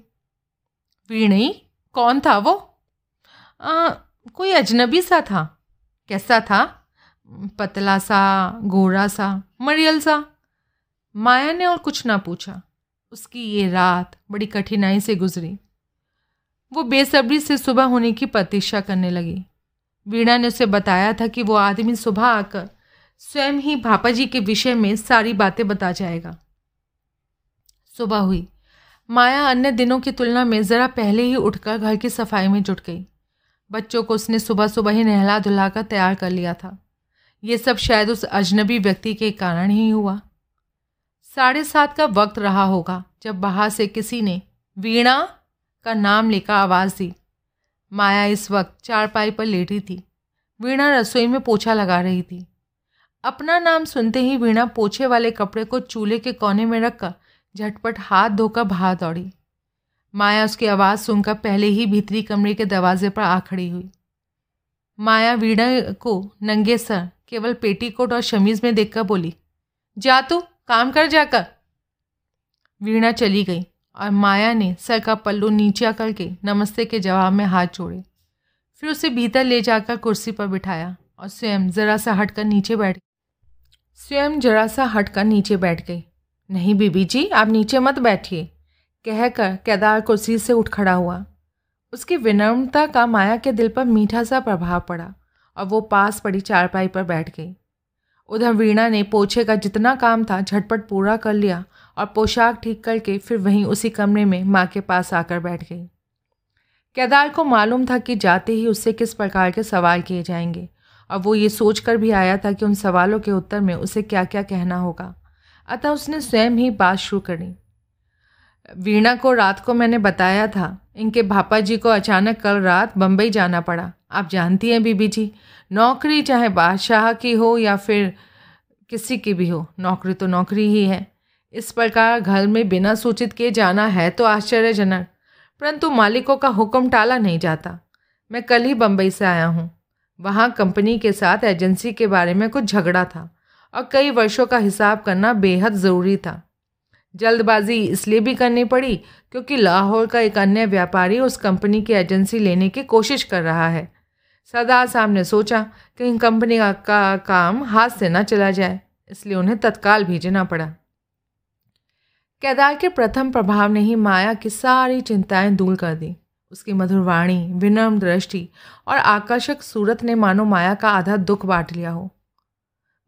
वीणी कौन था वो? आ, कोई अजनबी सा था। कैसा था? पतला सा गोरा सा मरियल सा। माया ने और कुछ ना पूछा। उसकी ये रात बड़ी कठिनाई से गुजरी। वो बेसब्री से सुबह होने की प्रतीक्षा करने लगी। वीणा ने उसे बताया था कि वो आदमी सुबह आकर स्वयं ही भापा जी के विषय में सारी बातें बता जाएगा। सुबह हुई। माया अन्य दिनों की तुलना में ज़रा पहले ही उठकर घर की सफ़ाई में जुट गई। बच्चों को उसने सुबह सुबह ही नहला धुला कर तैयार कर लिया था। ये सब शायद उस अजनबी व्यक्ति के कारण ही हुआ। साढ़े सात का वक्त रहा होगा जब बाहर से किसी ने वीणा का नाम लेकर आवाज़ दी। माया इस वक्त चारपाई पर लेटी थी। वीणा रसोई में पोछा लगा रही थी। अपना नाम सुनते ही वीणा पोछे वाले कपड़े को चूल्हे के कोने में रखकर झटपट हाथ धोकर बाहर दौड़ी। माया उसकी आवाज़ सुनकर पहले ही भीतरी कमरे के दरवाजे पर आ खड़ी हुई। माया वीणा को नंगे सर, केवल पेटीकोट और शमीज में देखकर बोली, जा तू, काम कर जाकर। वीणा चली गई और माया ने सर का पल्लू नीचा करके नमस्ते के जवाब में हाथ जोड़े। फिर उसे भीतर ले जाकर कुर्सी पर बिठाया और स्वयं ज़रा सा हटकर नीचे बैठ स्वयं जरा सा हटकर नीचे बैठ गई। नहीं बीबी जी आप नीचे मत बैठिए, कहकर केदार कुर्सी से उठ खड़ा हुआ। उसकी विनम्रता का माया के दिल पर मीठा सा प्रभाव पड़ा और वो पास पड़ी चारपाई पर बैठ गई। उधर वीणा ने पोछे का जितना काम था झटपट पूरा कर लिया और पोशाक ठीक करके फिर वहीं उसी कमरे में माँ के पास आकर बैठ गई। केदार को मालूम था कि जाते ही उससे किस प्रकार के सवाल किए जाएँगे। और वो ये सोच कर भी आया था कि उन सवालों के उत्तर में उसे क्या क्या कहना होगा। अतः उसने स्वयं ही बात शुरू करी। वीणा को रात को मैंने बताया था। इनके भापा जी को अचानक कल रात बम्बई जाना पड़ा। आप जानती हैं बीबी जी, नौकरी चाहे बादशाह की हो या फिर किसी की भी हो, नौकरी तो नौकरी ही है। इस प्रकार घर में बिना सूचित किए जाना है तो आश्चर्यजनक, परंतु मालिकों का हुक्म टाला नहीं जाता। मैं कल ही बम्बई से आया हूँ। वहाँ कंपनी के साथ एजेंसी के बारे में कुछ झगड़ा था और कई वर्षों का हिसाब करना बेहद ज़रूरी था। जल्दबाजी इसलिए भी करनी पड़ी क्योंकि लाहौर का एक अन्य व्यापारी उस कंपनी की एजेंसी लेने की कोशिश कर रहा है। सरदार साहब ने सोचा कहीं कंपनी का, का काम हाथ से ना चला जाए इसलिए उन्हें तत्काल भेजना पड़ा। केदार के प्रथम प्रभाव ने ही माया की सारी चिंताएँ दूर कर दी। उसकी मधुर वाणी, विनम्र दृष्टि और आकर्षक सूरत ने मानो माया का आधा दुख बांट लिया हो।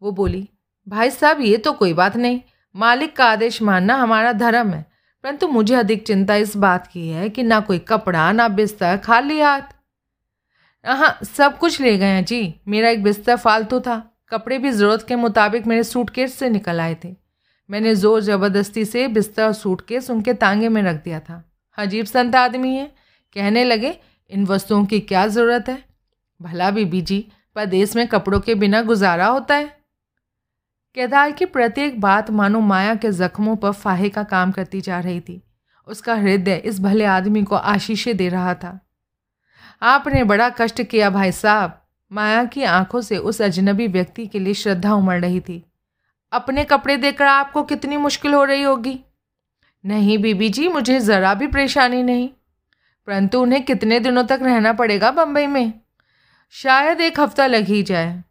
वो बोली, भाई साहब, ये तो कोई बात नहीं। मालिक का आदेश मानना हमारा धर्म है। परंतु मुझे अधिक चिंता इस बात की है कि ना कोई कपड़ा, ना बिस्तर, खाली हाथ। हाँ सब कुछ ले गए हैं, जी। मेरा एक बिस्तर फालतू था। कपड़े भी ज़रूरत के मुताबिक मेरे सूटकेस से निकल आए थे। मैंने ज़ोर ज़बरदस्ती से बिस्तर और सूटकेस उनके तांगे में रख दिया था। अजीब संत आदमी है। कहने लगे, इन वस्तुओं की क्या ज़रूरत है? भला बीबी जी पर देश में कपड़ों के बिना गुजारा होता है। केदार की प्रत्येक बात मानो माया के जख्मों पर फाहे का काम करती जा रही थी। उसका हृदय इस भले आदमी को आशीषें दे रहा था। आपने बड़ा कष्ट किया भाई साहब। माया की आँखों से उस अजनबी व्यक्ति के लिए श्रद्धा उमड़ रही थी। अपने कपड़े देखकर आपको कितनी मुश्किल हो रही होगी? नहीं बीबी जी, मुझे ज़रा भी परेशानी नहीं। परंतु उन्हें कितने दिनों तक रहना पड़ेगा बम्बई में? शायद एक हफ़्ता लग ही जाए।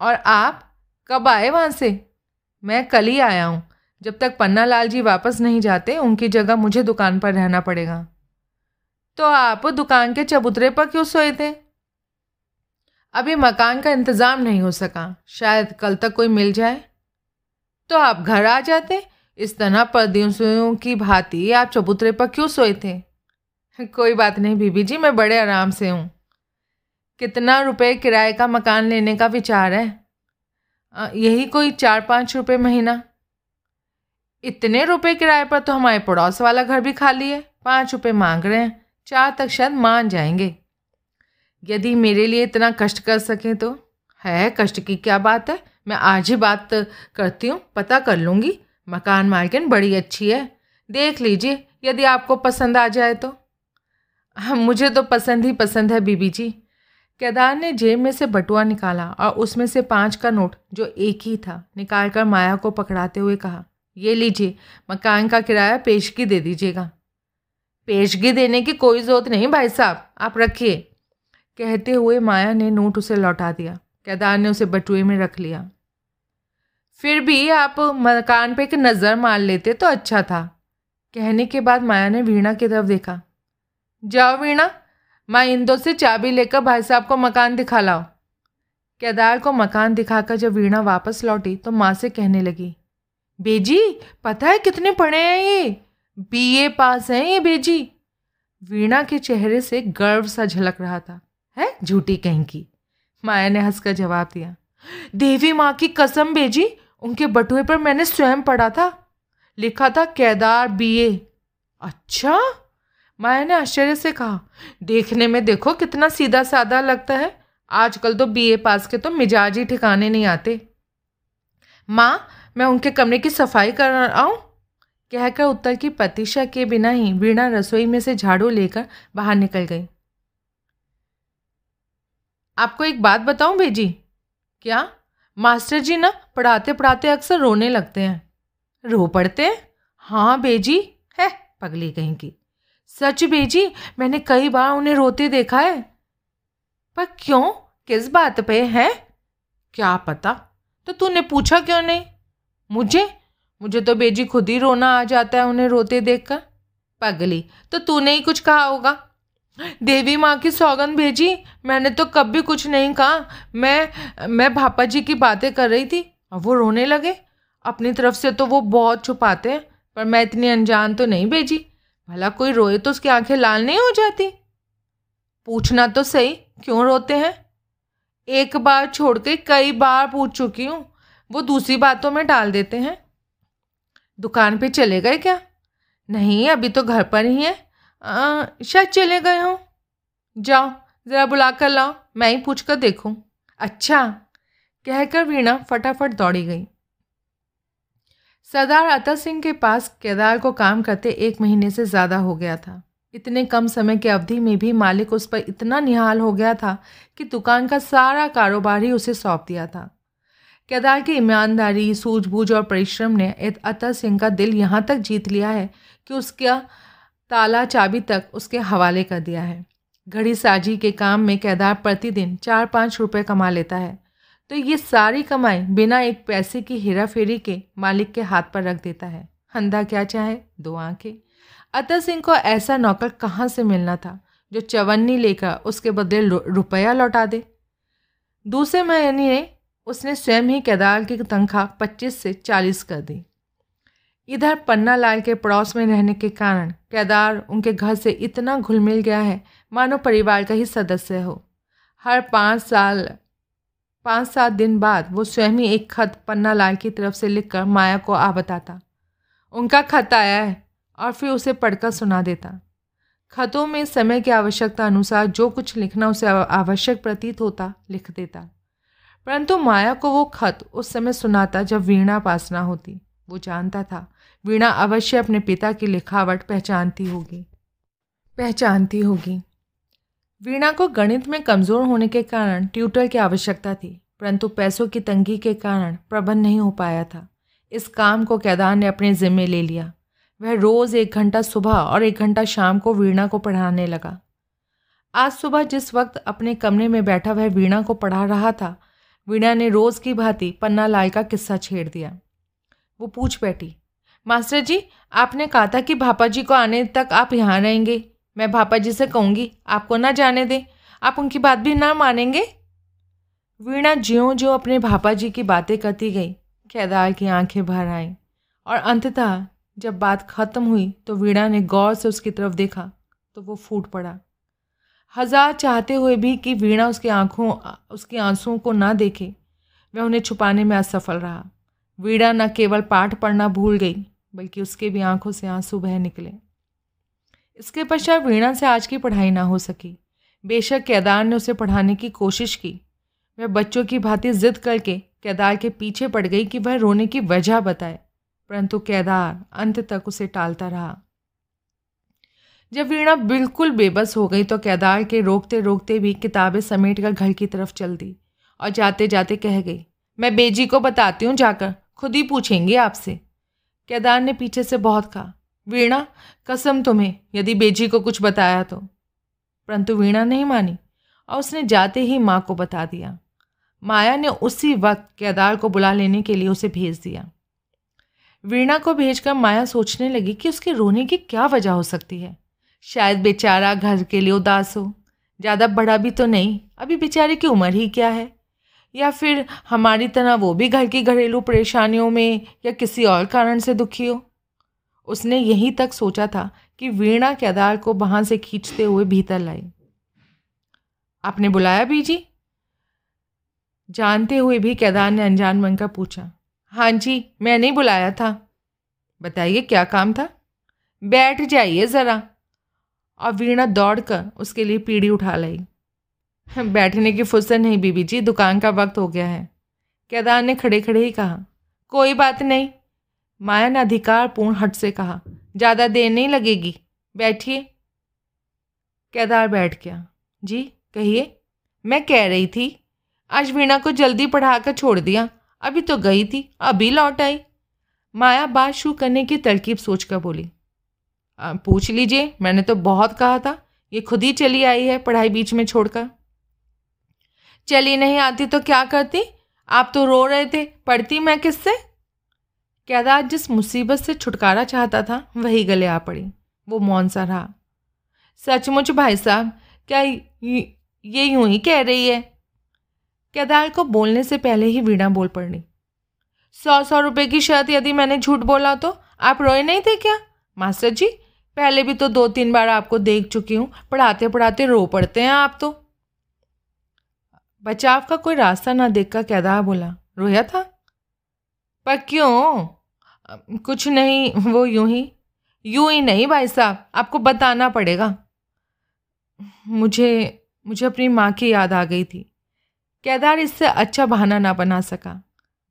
और आप कब आए वहाँ से? मैं कल ही आया हूँ। जब तक पन्ना लाल जी वापस नहीं जाते, उनकी जगह मुझे दुकान पर रहना पड़ेगा। तो आप दुकान के चबूतरे पर क्यों सोए थे? अभी मकान का इंतज़ाम नहीं हो सका। शायद कल तक कोई मिल जाए। तो आप घर आ जाते। इस तरह परदेशियों की भांति आप चबूतरे पर क्यों सोए थे? कोई बात नहीं, बीबी जी, मैं बड़े आराम से हूँ। कितना रुपए किराए का मकान लेने का विचार है? यही कोई चार पाँच रुपये महीना? इतने रुपए किराए पर तो हमारे पड़ोस वाला घर भी खाली है। पाँच रुपये मांग रहे हैं, चार तक शायद मान जाएँगे। यदि मेरे लिए इतना कष्ट कर सकें तो? है, कष्ट की क्या बात है? मैं आज ही बात करती हूँ, पता कर लूँगी। मकान मालकिन बड़ी अच्छी है। देख लीजिए, यदि आपको पसंद आ जाए तो। हाँ मुझे तो पसंद ही पसंद है बीबी जी। केदार ने जेब में से बटुआ निकाला और उसमें से पाँच का नोट, जो एक ही था निकाल कर माया को पकड़ाते हुए कहा, ये लीजिए, मकान का किराया पेशगी दे दीजिएगा। पेशगी देने की कोई ज़रूरत नहीं भाई साहब, आप रखिए। कहते हुए माया ने नोट उसे लौटा दिया। केदार ने उसे बटुए में रख लिया। फिर भी आप मकान पे एक नज़र मार लेते तो अच्छा था। कहने के बाद माया ने वीणा की तरफ़ देखा। जाओ वीणा, माँ इंदो से चाबी लेकर भाई साहब को मकान दिखा लाओ केदार को मकान दिखाकर जब वीणा वापस लौटी तो माँ से कहने लगी, बेजी, पता है कितने पढ़े हैं ये? बीए पास हैं ये बेजी? वीणा के चेहरे से गर्व सा झलक रहा था। है? झूठी कहीं की? माया ने हंसकर जवाब दिया, देवी माँ की कसम बेजी, उनके बटुए पर मैंने स्वयं पढ़ा था। लिखा था केदार बीए। अच्छा? माया ने आश्चर्य से कहा, देखने में देखो कितना सीधा साधा लगता है। आजकल तो बीए पास के तो मिजाज ही ठिकाने नहीं आते। माँ, मैं उनके कमरे की सफ़ाई कर आऊँ? कहकर उत्तर की प्रतीक्षा के बिना ही वीणा रसोई में से झाड़ू लेकर बाहर निकल गई। आपको एक बात बताऊँ बेजी क्या मास्टर जी ना पढ़ाते पढ़ाते अक्सर रोने लगते हैं? रो पड़ते हैं? हाँ बेजी है? पगली कहीं की। सच बेजी, मैंने कई बार उन्हें रोते देखा है। पर क्यों? किस बात पे है? क्या पता? तो तूने पूछा क्यों नहीं? मुझे? मुझे तो बेजी खुद ही रोना आ जाता है उन्हें रोते देखकर। पगली तो तूने ही कुछ कहा होगा? देवी माँ की सौगंध भेजी मैंने तो कभी कुछ नहीं कहा। मैं मैं भापा जी की बातें कर रही थी और वो रोने लगे। अपनी तरफ़ से तो वो बहुत छुपाते हैं, पर मैं इतनी अनजान तो नहीं भेजी भला कोई रोए तो उसकी आँखें लाल नहीं हो जाती? पूछना तो सही, क्यों रोते हैं? एक बार छोड़ के कई बार पूछ चुकी हूँ, वो दूसरी बातों में डाल देते हैं। दुकान पे चले गए क्या? नहीं, अभी तो घर पर ही है। शायद चले गए हों। जाओ, ज़रा बुला कर लाओ, मैं ही पूछ कर देखूँ। अच्छा कहकर वीणा फटाफट दौड़ी गई। सरदार अता सिंह के पास केदार को काम करते एक महीने से ज़्यादा हो गया था। इतने कम समय की अवधि में भी मालिक उस पर इतना निहाल हो गया था कि दुकान का सारा कारोबार ही उसे सौंप दिया था। केदार की ईमानदारी, सूझबूझ और परिश्रम ने अता सिंह का दिल यहाँ तक जीत लिया है कि उसका ताला चाबी तक उसके हवाले कर दिया है। घड़ी साजी के काम में केदार प्रतिदिन चार पाँच रुपये कमा लेता है। तो ये सारी कमाई बिना एक पैसे की हेरा फेरी के मालिक के हाथ पर रख देता है। अंधा क्या चाहे? दो आँखें। अतर सिंह को ऐसा नौकर कहाँ से मिलना था जो चवन्नी लेकर उसके बदले रुपया लौटा दे? दूसरे महीने ने उसने स्वयं ही केदार की तनख्वाह पच्चीस से चालीस कर दी। इधर पन्ना लाल के पड़ोस में रहने के कारण केदार उनके घर से इतना घुल मिल गया है, मानो परिवार का ही सदस्य हो। हर पाँच साल पाँच सात दिन बाद वो स्वयं ही एक खत पन्ना लाल की तरफ़ से लिखकर माया को आ बताता। उनका खत आया है और फिर उसे पढ़कर सुना देता। खतों में समय की आवश्यकता अनुसार जो कुछ लिखना उसे आवश्यक प्रतीत होता, लिख देता। परंतु माया को वो खत उस समय सुनाता जब वीणा पास ना होती। वो जानता था, वीणा अवश्य अपने पिता की लिखावट पहचानती होगी। पहचानती होगी। वीणा को गणित में कमज़ोर होने के कारण ट्यूटर की आवश्यकता थी, परंतु पैसों की तंगी के कारण प्रबंध नहीं हो पाया था। इस काम को कैदार ने अपने ज़िम्मे ले लिया। वह रोज़ एक घंटा सुबह और एक घंटा शाम को वीणा को पढ़ाने लगा। आज सुबह जिस वक्त अपने कमरे में बैठा वह वीणा को पढ़ा रहा था, वीणा ने रोज़ की भांति पन्ना लाल का किस्सा छेड़ दिया। वो पूछ बैठी, मास्टर जी, आपने कहा था कि भापा जी को आने तक आप यहाँ रहेंगे? मैं भापा जी से कहूँगी, आपको ना जाने दें। आप उनकी बात भी ना मानेंगे? वीणा ज्यों ज्यों अपने भापा जी की बातें करती गई केदार की आँखें भर आईं। और अंततः जब बात खत्म हुई तो वीणा ने गौर से उसकी तरफ़ देखा तो वो फूट पड़ा। हज़ार चाहते हुए भी कि वीणा उसकी आँखों, उसके आंसुओं को ना देखे, वह उन्हें छुपाने में असफल रहा। वीणा न केवल पाठ पढ़ना भूल गई, बल्कि उसके भी आँखों से आँसू बह निकले। इसके पश्चात वीणा से आज की पढ़ाई ना हो सकी। बेशक केदार ने उसे पढ़ाने की कोशिश की। वह बच्चों की भांति जिद करके केदार के पीछे पड़ गई कि वह रोने की वजह बताए, परंतु केदार अंत तक उसे टालता रहा। जब वीणा बिल्कुल बेबस हो गई तो केदार के रोकते रोकते भी किताबें समेट कर घर की तरफ़ चल दी और जाते जाते कह गई, मैं बेजी को बताती हूँ जाकर, खुद ही पूछेंगे आपसे। केदार ने पीछे से बहुत कहा वीणा, कसम तुम्हें, यदि बेजी को कुछ बताया तो। परंतु वीणा नहीं मानी और उसने जाते ही माँ को बता दिया। माया ने उसी वक्त केदार को बुला लेने के लिए उसे भेज दिया। वीणा को भेजकर माया सोचने लगी कि उसके रोने की क्या वजह हो सकती है। शायद बेचारा घर के लिए उदास हो। ज़्यादा बड़ा भी तो नहीं, अभी बेचारे की उम्र ही क्या है? या फिर हमारी तरह वो भी घर की घरेलू परेशानियों में या किसी और कारण से दुखी हो? उसने यहीं तक सोचा था कि वीणा केदार को वहाँ से खींचते हुए भीतर लाई। आपने बुलाया बीजी? जानते हुए भी केदार ने अनजान मन का पूछा। हाँ जी, मैं नहीं बुलाया था। बताइए, क्या काम था? बैठ जाइए ज़रा। और वीणा दौड़कर उसके लिए पीढ़ी उठा लाई। बैठने की फुर्सत नहीं बीबी जी दुकान का वक्त हो गया है। केदार ने खड़े खड़े ही कहा, कोई बात नहीं माया ने अधिकारपूर्ण हट से कहा ज़्यादा देर नहीं लगेगी। बैठिए। केदार बैठ गया। जी कहिए। मैं कह रही थी आज वीणा को जल्दी पढ़ाकर छोड़ दिया। अभी तो गई थी अभी लौट आई। माया बात शुरू करने की तरकीब सोचकर बोली आ, पूछ लीजिए। मैंने तो बहुत कहा था ये खुद ही चली आई है पढ़ाई बीच में छोड़कर। चली नहीं आती तो क्या करती? आप तो रो रहे थे। पढ़ती मैं किससे? कैदार जिस मुसीबत से छुटकारा चाहता था, वही गले आ पड़ी। वो मौन सा रहा। सचमुच भाई साहब, क्या ये, यूँ ही कह रही है? केदार को बोलने से पहले ही वीणा बोल पड़ी। सौ सौ रुपए की शर्त यदि मैंने झूठ बोला तो आप रोए नहीं थे क्या? मास्टर जी, पहले भी तो दो तीन बार आपको देख चुकी हूँ पढ़ाते पढ़ाते रो पड़ते हैं आप तो। बचाव का कोई रास्ता ना देखकर कैदा बोला, रोया था? पर क्यों? कुछ नहीं, वो यूँ ही। यूँ ही नहीं भाई साहब, आपको बताना पड़ेगा। मुझे मुझे अपनी माँ की याद आ गई थी। केदार इससे अच्छा बहाना ना बना सका।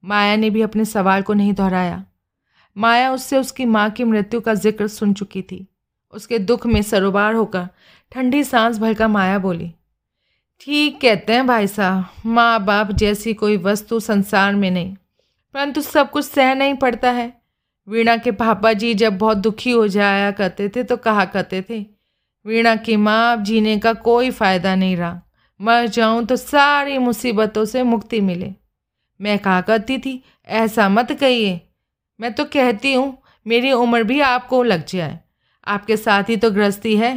माया ने भी अपने सवाल को नहीं दोहराया। माया उससे उसकी माँ की मृत्यु का ज़िक्र सुन चुकी थी। उसके दुख में सरोबार होकर ठंडी सांस भरकर माया बोली, ठीक कहते हैं भाई साहब, माँ बाप जैसी कोई वस्तु संसार में नहीं। परंतु सब कुछ सह नहीं पड़ता है। वीणा के पापा जी जब बहुत दुखी हो जाया करते थे तो कहा करते थे, वीणा की माँ अब जीने का कोई फ़ायदा नहीं रहा। मर जाऊँ तो सारी मुसीबतों से मुक्ति मिले। मैं कहा करती थी, ऐसा मत कहिए। मैं तो कहती हूँ, मेरी उम्र भी आपको लग जाए। आपके साथ ही तो गृहस्थी है।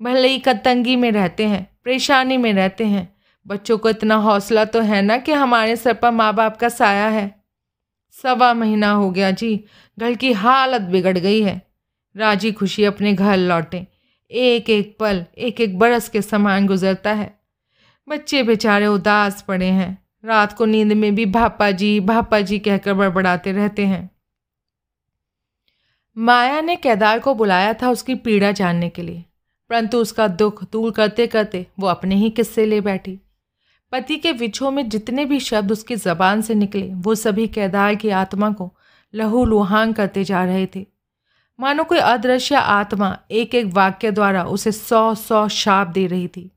भले ही कतंगी में रहते हैं, परेशानी में रहते हैं। बच्चों को इतना हौसला तो है ना कि हमारे सर पर माँ बाप का साया है। सवा महीना हो गया जी। घर की हालत बिगड़ गई है। राज़ी खुशी अपने घर लौटे। एक एक पल, एक एक बरस के समान गुजरता है। बच्चे बेचारे उदास पड़े हैं। रात को नींद में भी भापा जी भापा जी कहकर बड़बड़ाते रहते हैं। माया ने केदार को बुलाया था उसकी पीड़ा जानने के लिए। परंतु उसका दुख दूर करते करते वो अपने ही किस्से ले बैठी। पति के विछो में जितने भी शब्द उसकी जबान से निकले, वो सभी केदार की आत्मा को लहू लुहान करते जा रहे थे। मानो कोई अदृश्य आत्मा एक एक वाक्य द्वारा उसे सौ सौ शाप दे रही थी।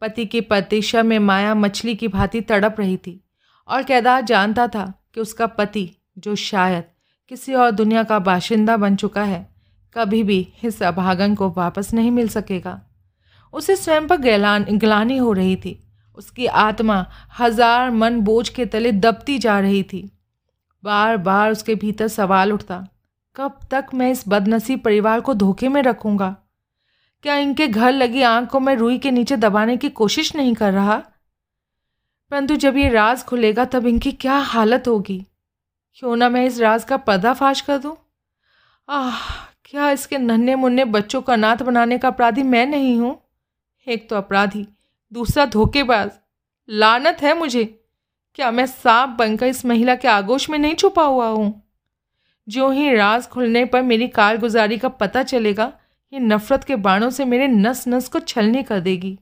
पति की प्रतीक्षा में माया मछली की भांति तड़प रही थी और केदार जानता था कि उसका पति, जो शायद किसी और दुनिया का बाशिंदा बन चुका है, कभी भी इस अभागन को वापस नहीं मिल सकेगा। उसे स्वयं पर ग्लानी हो रही थी। उसकी आत्मा हज़ार मन बोझ के तले दबती जा रही थी। बार बार उसके भीतर सवाल उठता, कब तक मैं इस बदनसीब परिवार को धोखे में रखूँगा? क्या इनके घर लगी आँख को मैं रुई के नीचे दबाने की कोशिश नहीं कर रहा? परंतु जब ये राज खुलेगा, तब इनकी क्या हालत होगी? क्यों ना मैं इस राज का पर्दाफाश कर दूँ? आह, क्या इसके नन्हे मुन्ने बच्चों का अनाथ बनाने का अपराधी मैं नहीं हूँ? एक तो अपराधी दूसरा धोखेबाज। लानत है मुझे। क्या मैं सांप बनकर इस महिला के आगोश में नहीं छुपा हुआ हूँ? जो ही राज खुलने पर मेरी कारगुजारी का पता चलेगा, ये नफरत के बाणों से मेरे नस नस को छलने कर देगी।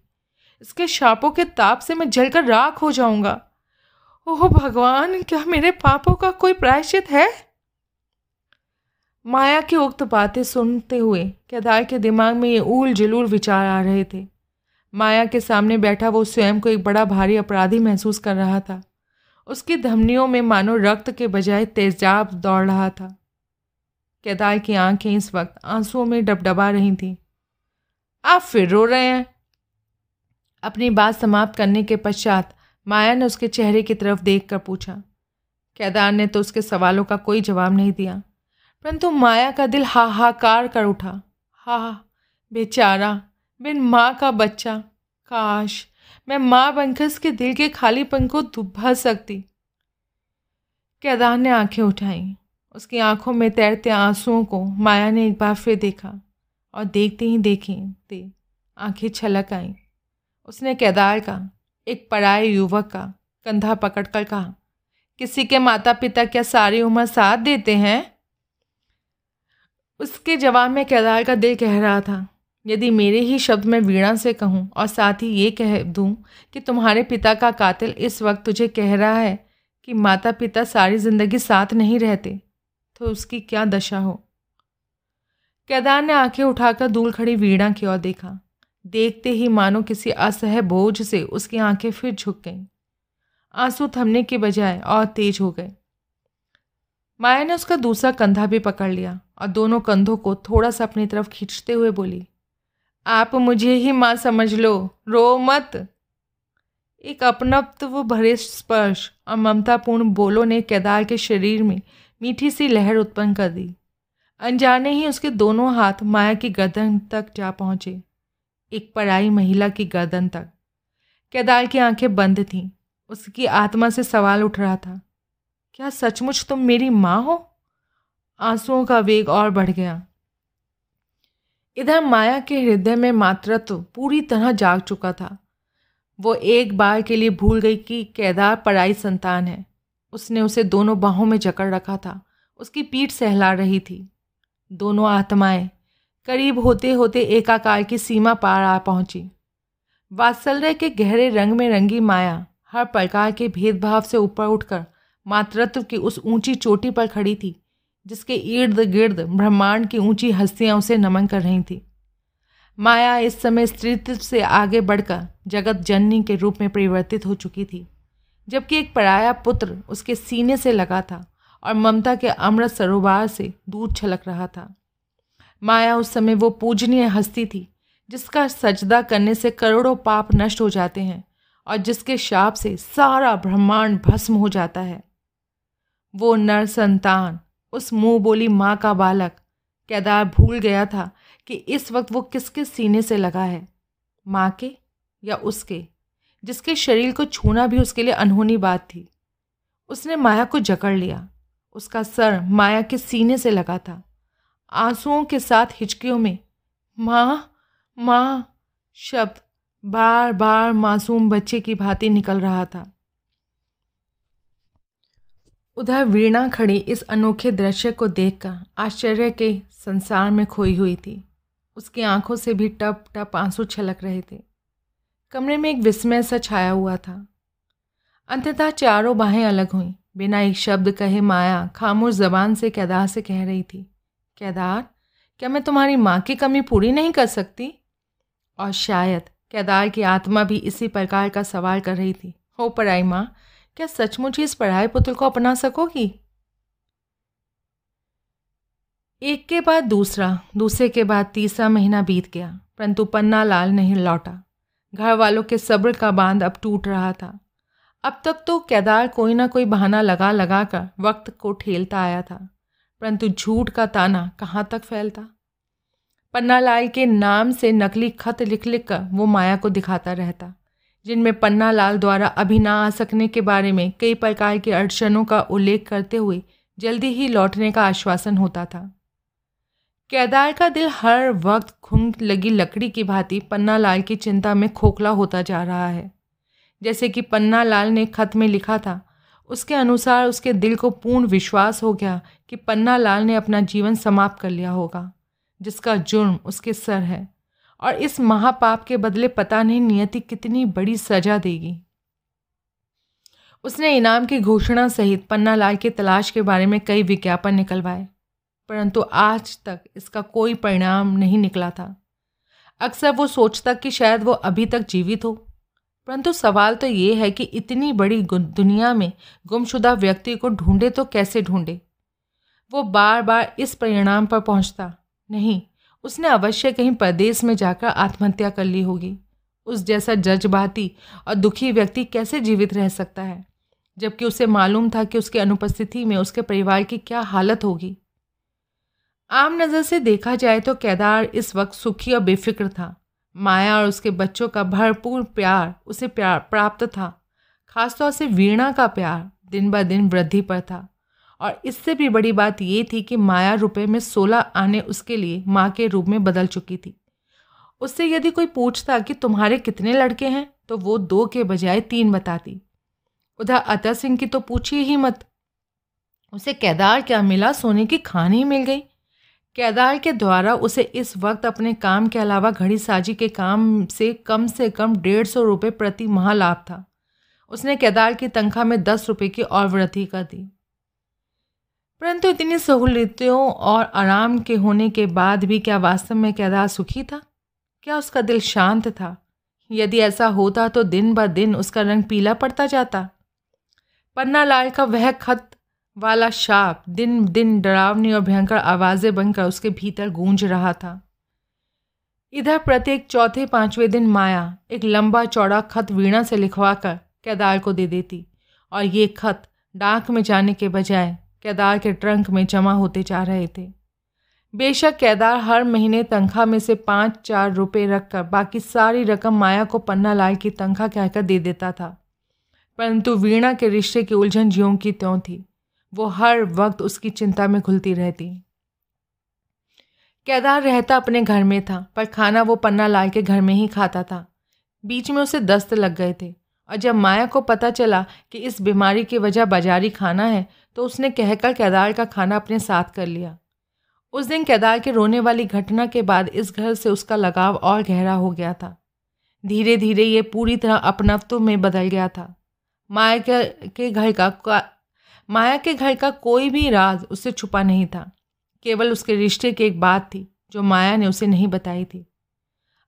इसके शापों के ताप से मैं जलकर राख हो जाऊँगा। ओह भगवान, क्या मेरे पापों का कोई प्रायश्चित है? माया की उक्त बातें सुनते हुए केदार के दिमाग में ये ऊल जलूल विचार आ रहे थे। माया के सामने बैठा वो स्वयं को एक बड़ा भारी अपराधी महसूस कर रहा था। उसकी धमनियों में मानो रक्त के बजाय तेजाब दौड़ रहा था। केदार की आँखें इस वक्त आंसुओं में डबडबा रही थीं। आप फिर रो रहे हैं। अपनी बात समाप्त करने के पश्चात माया ने उसके चेहरे की तरफ़ देखकर पूछा। केदार ने तो उसके सवालों का कोई जवाब नहीं दिया, परंतु माया का दिल हाहाकार कर उठा। हा, बेचारा। बिन माँ का बच्चा। काश मैं माँ बनकर उसके दिल के खाली खालीपन को भर सकती। केदार ने आँखें उठाई। उसकी आँखों में तैरते आंसुओं को माया ने एक बार फिर देखा और देखते ही देखे ते आँखें छलक आईं। उसने केदार का, एक पराए युवक का कंधा पकड़कर कहा, किसी के माता पिता क्या सारी उम्र साथ देते हैं? उसके जवाब में केदार का दिल कह रहा था यदि मेरे ही शब्द में वीणा से कहूँ और साथ ही ये कह दूँ कि तुम्हारे पिता का कातिल इस वक्त तुझे कह रहा है कि माता पिता सारी ज़िंदगी साथ नहीं रहते तो उसकी क्या दशा हो? केदार ने आँखें उठाकर दूर खड़ी वीणा की ओर देखा। देखते ही मानो किसी असह बोझ से उसकी आँखें फिर झुक गईं। आँसू थमने के बजाय और तेज हो गए। माया ने उसका दूसरा कंधा भी पकड़ लिया और दोनों कंधों को थोड़ा सा अपनी तरफ़ खींचते हुए बोली आप मुझे ही माँ समझ लो। रो मत। एक अपनत्व भरे स्पर्श और ममतापूर्ण बोलों ने केदार के शरीर में मीठी सी लहर उत्पन्न कर दी। अनजाने ही उसके दोनों हाथ माया की गर्दन तक जा पहुँचे। एक पराई महिला की गर्दन तक। केदार की आँखें बंद थीं। उसकी आत्मा से सवाल उठ रहा था, क्या सचमुच तुम मेरी माँ हो? आंसुओं का वेग और बढ़ गया। इधर माया के हृदय में मातृत्व पूरी तरह जाग चुका था। वो एक बार के लिए भूल गई कि केदार पराई संतान है। उसने उसे दोनों बाहों में जकड़ रखा था। उसकी पीठ सहला रही थी। दोनों आत्माएँ करीब होते होते एकाकार की सीमा पार आ पहुँची। वात्सल्य के गहरे रंग में रंगी माया हर प्रकार के भेदभाव से ऊपर उठकर मातृत्व की उस ऊँची चोटी पर खड़ी थी। जिसके इर्द गिर्द ब्रह्मांड की ऊँची हस्तियाँ उसे नमन कर रही थी। माया इस समय स्त्रीत्व से आगे बढ़कर जगत जननी के रूप में परिवर्तित हो चुकी थी, जबकि एक पराया पुत्र उसके सीने से लगा था और ममता के अमृत सरोवर से दूर छलक रहा था। माया उस समय वो पूजनीय हस्ती थी, जिसका सजदा करने से करोड़ों पाप नष्ट हो जाते हैं और जिसके शाप से सारा ब्रह्मांड भस्म हो जाता है। वो नर संतान उस मुँह बोली माँ का बालक केदार भूल गया था कि इस वक्त वो किसके सीने से लगा है, माँ के या उसके, जिसके शरीर को छूना भी उसके लिए अनहोनी बात थी। उसने माया को जकड़ लिया, उसका सर माया के सीने से लगा था। आंसुओं के साथ हिचकियों में, माँ माँ शब्द बार बार मासूम बच्चे की भांति निकल रहा था। उधर वीणा खड़ी इस अनोखे दृश्य को देखकर आश्चर्य के संसार में खोई हुई थी। उसकी आँखों से भी टप टप आँसू छलक रहे थे। कमरे में एक विस्मय सा छाया हुआ था। अंततः चारों बाहें अलग हुईं। बिना एक शब्द कहे माया खामोश जबान से केदार से कह रही थी, केदार, क्या मैं तुम्हारी माँ की कमी पूरी नहीं कर सकती? और शायद केदार की आत्मा भी इसी प्रकार का सवाल कर रही थी, हो पढ़ाई माँ क्या सचमुच इस पढ़ाई पुत्र को अपना सकोगी? एक के बाद दूसरा, दूसरे के बाद तीसरा महीना बीत गया, परंतु पन्ना लाल नहीं लौटा। घर वालों के सब्र का बाँध अब टूट रहा था। अब तक तो केदार कोई ना कोई बहाना लगा लगा कर वक्त को ठेलता आया था, परंतु झूठ का ताना कहाँ तक फैलता? पन्ना लाल के नाम से नकली खत लिख लिख कर वो माया को दिखाता रहता। जिनमें पन्ना लाल द्वारा अभी ना आ सकने के बारे में कई प्रकार की अड़चनों का उल्लेख करते हुए जल्दी ही लौटने का आश्वासन होता था। केदार का दिल हर वक्त घुंग लगी लकड़ी की भांति पन्ना लाल की चिंता में खोखला होता जा रहा है। जैसे कि पन्ना लाल ने खत में लिखा था, उसके अनुसार उसके दिल को पूर्ण विश्वास हो गया कि पन्ना लाल ने अपना जीवन समाप्त कर लिया होगा, जिसका जुर्म उसके सर है। और इस महापाप के बदले पता नहीं नियति कितनी बड़ी सजा देगी। उसने इनाम की घोषणा सहित पन्ना लाल की तलाश के बारे में कई विज्ञापन निकलवाए, परंतु आज तक इसका कोई परिणाम नहीं निकला था। अक्सर वो सोचता कि शायद वो अभी तक जीवित हो, परंतु सवाल तो ये है कि इतनी बड़ी दुनिया में गुमशुदा व्यक्ति को ढूंढे तो कैसे ढूंढे? वो बार बार इस परिणाम पर पहुँचता, नहीं उसने अवश्य कहीं प्रदेश में जाकर आत्महत्या कर ली होगी। उस जैसा जज्बाती और दुखी व्यक्ति कैसे जीवित रह सकता है? जबकि उसे मालूम था कि उसकी अनुपस्थिति में उसके परिवार की क्या हालत होगी। आम नज़र से देखा जाए तो केदार इस वक्त सुखी और बेफिक्र था। माया और उसके बच्चों का भरपूर प्यार उसे प्यार प्राप्त था। खासतौर से वीणा का प्यार दिन ब दिन वृद्धि पर था। और इससे भी बड़ी बात ये थी कि माया रुपए में सोलह आने उसके लिए माँ के रूप में बदल चुकी थी। उससे यदि कोई पूछता कि तुम्हारे कितने लड़के हैं तो वो दो के बजाय तीन बताती। उधर अतर सिंह की तो पूछिए ही मत। उसे केदार क्या मिला सोने की खान ही मिल गई। केदार के द्वारा उसे इस वक्त अपने काम के अलावा घड़ी साजी के काम से कम से कम डेढ़ सौ रुपये प्रति माह लाभ था। उसने केदार की तनख्वाह में दस रुपये की और वृद्धि कर दी। परंतु इतनी सहूलियतों और आराम के होने के बाद भी क्या वास्तव में केदार सुखी था? क्या उसका दिल शांत था? यदि ऐसा होता तो दिन ब दिन उसका रंग पीला पड़ता जाता। पन्ना लाल का वह खत वाला शाप दिन दिन डरावनी और भयंकर आवाज़ें बनकर उसके भीतर गूंज रहा था। इधर प्रत्येक चौथे पाँचवें दिन माया एक लंबा चौड़ा खत वीणा से लिखवा कर केदार को दे देती और ये खत डाक में जाने के बजाय केदार के ट्रंक में जमा होते जा रहे थे। बेशक केदार हर महीने तनख्वाह में से पाँच, चार रुपये रखकर बाकी सारी रकम माया को पन्ना लाल की तनख्वाह कहकर दे देता था। परंतु वीणा के रिश्ते की उलझन ज्यों की त्यों थी। वो हर वक्त उसकी चिंता में घुलती रहती। केदार रहता अपने घर में था, पर खाना वो पन्ना लाल के घर में ही खाता था। बीच में उसे दस्त लग गए थे, और जब माया को पता चला कि इस बीमारी की वजह बाजारी खाना है तो उसने कहकर केदार का खाना अपने साथ कर लिया। उस दिन केदार के रोने वाली घटना के बाद इस घर से उसका लगाव और गहरा हो गया था। धीरे धीरे ये पूरी तरह अपनत्व में बदल गया था। माया के के घर का माया के घर का कोई भी राज उससे छुपा नहीं था। केवल उसके रिश्ते की एक बात थी, जो माया ने उसे नहीं बताई थी।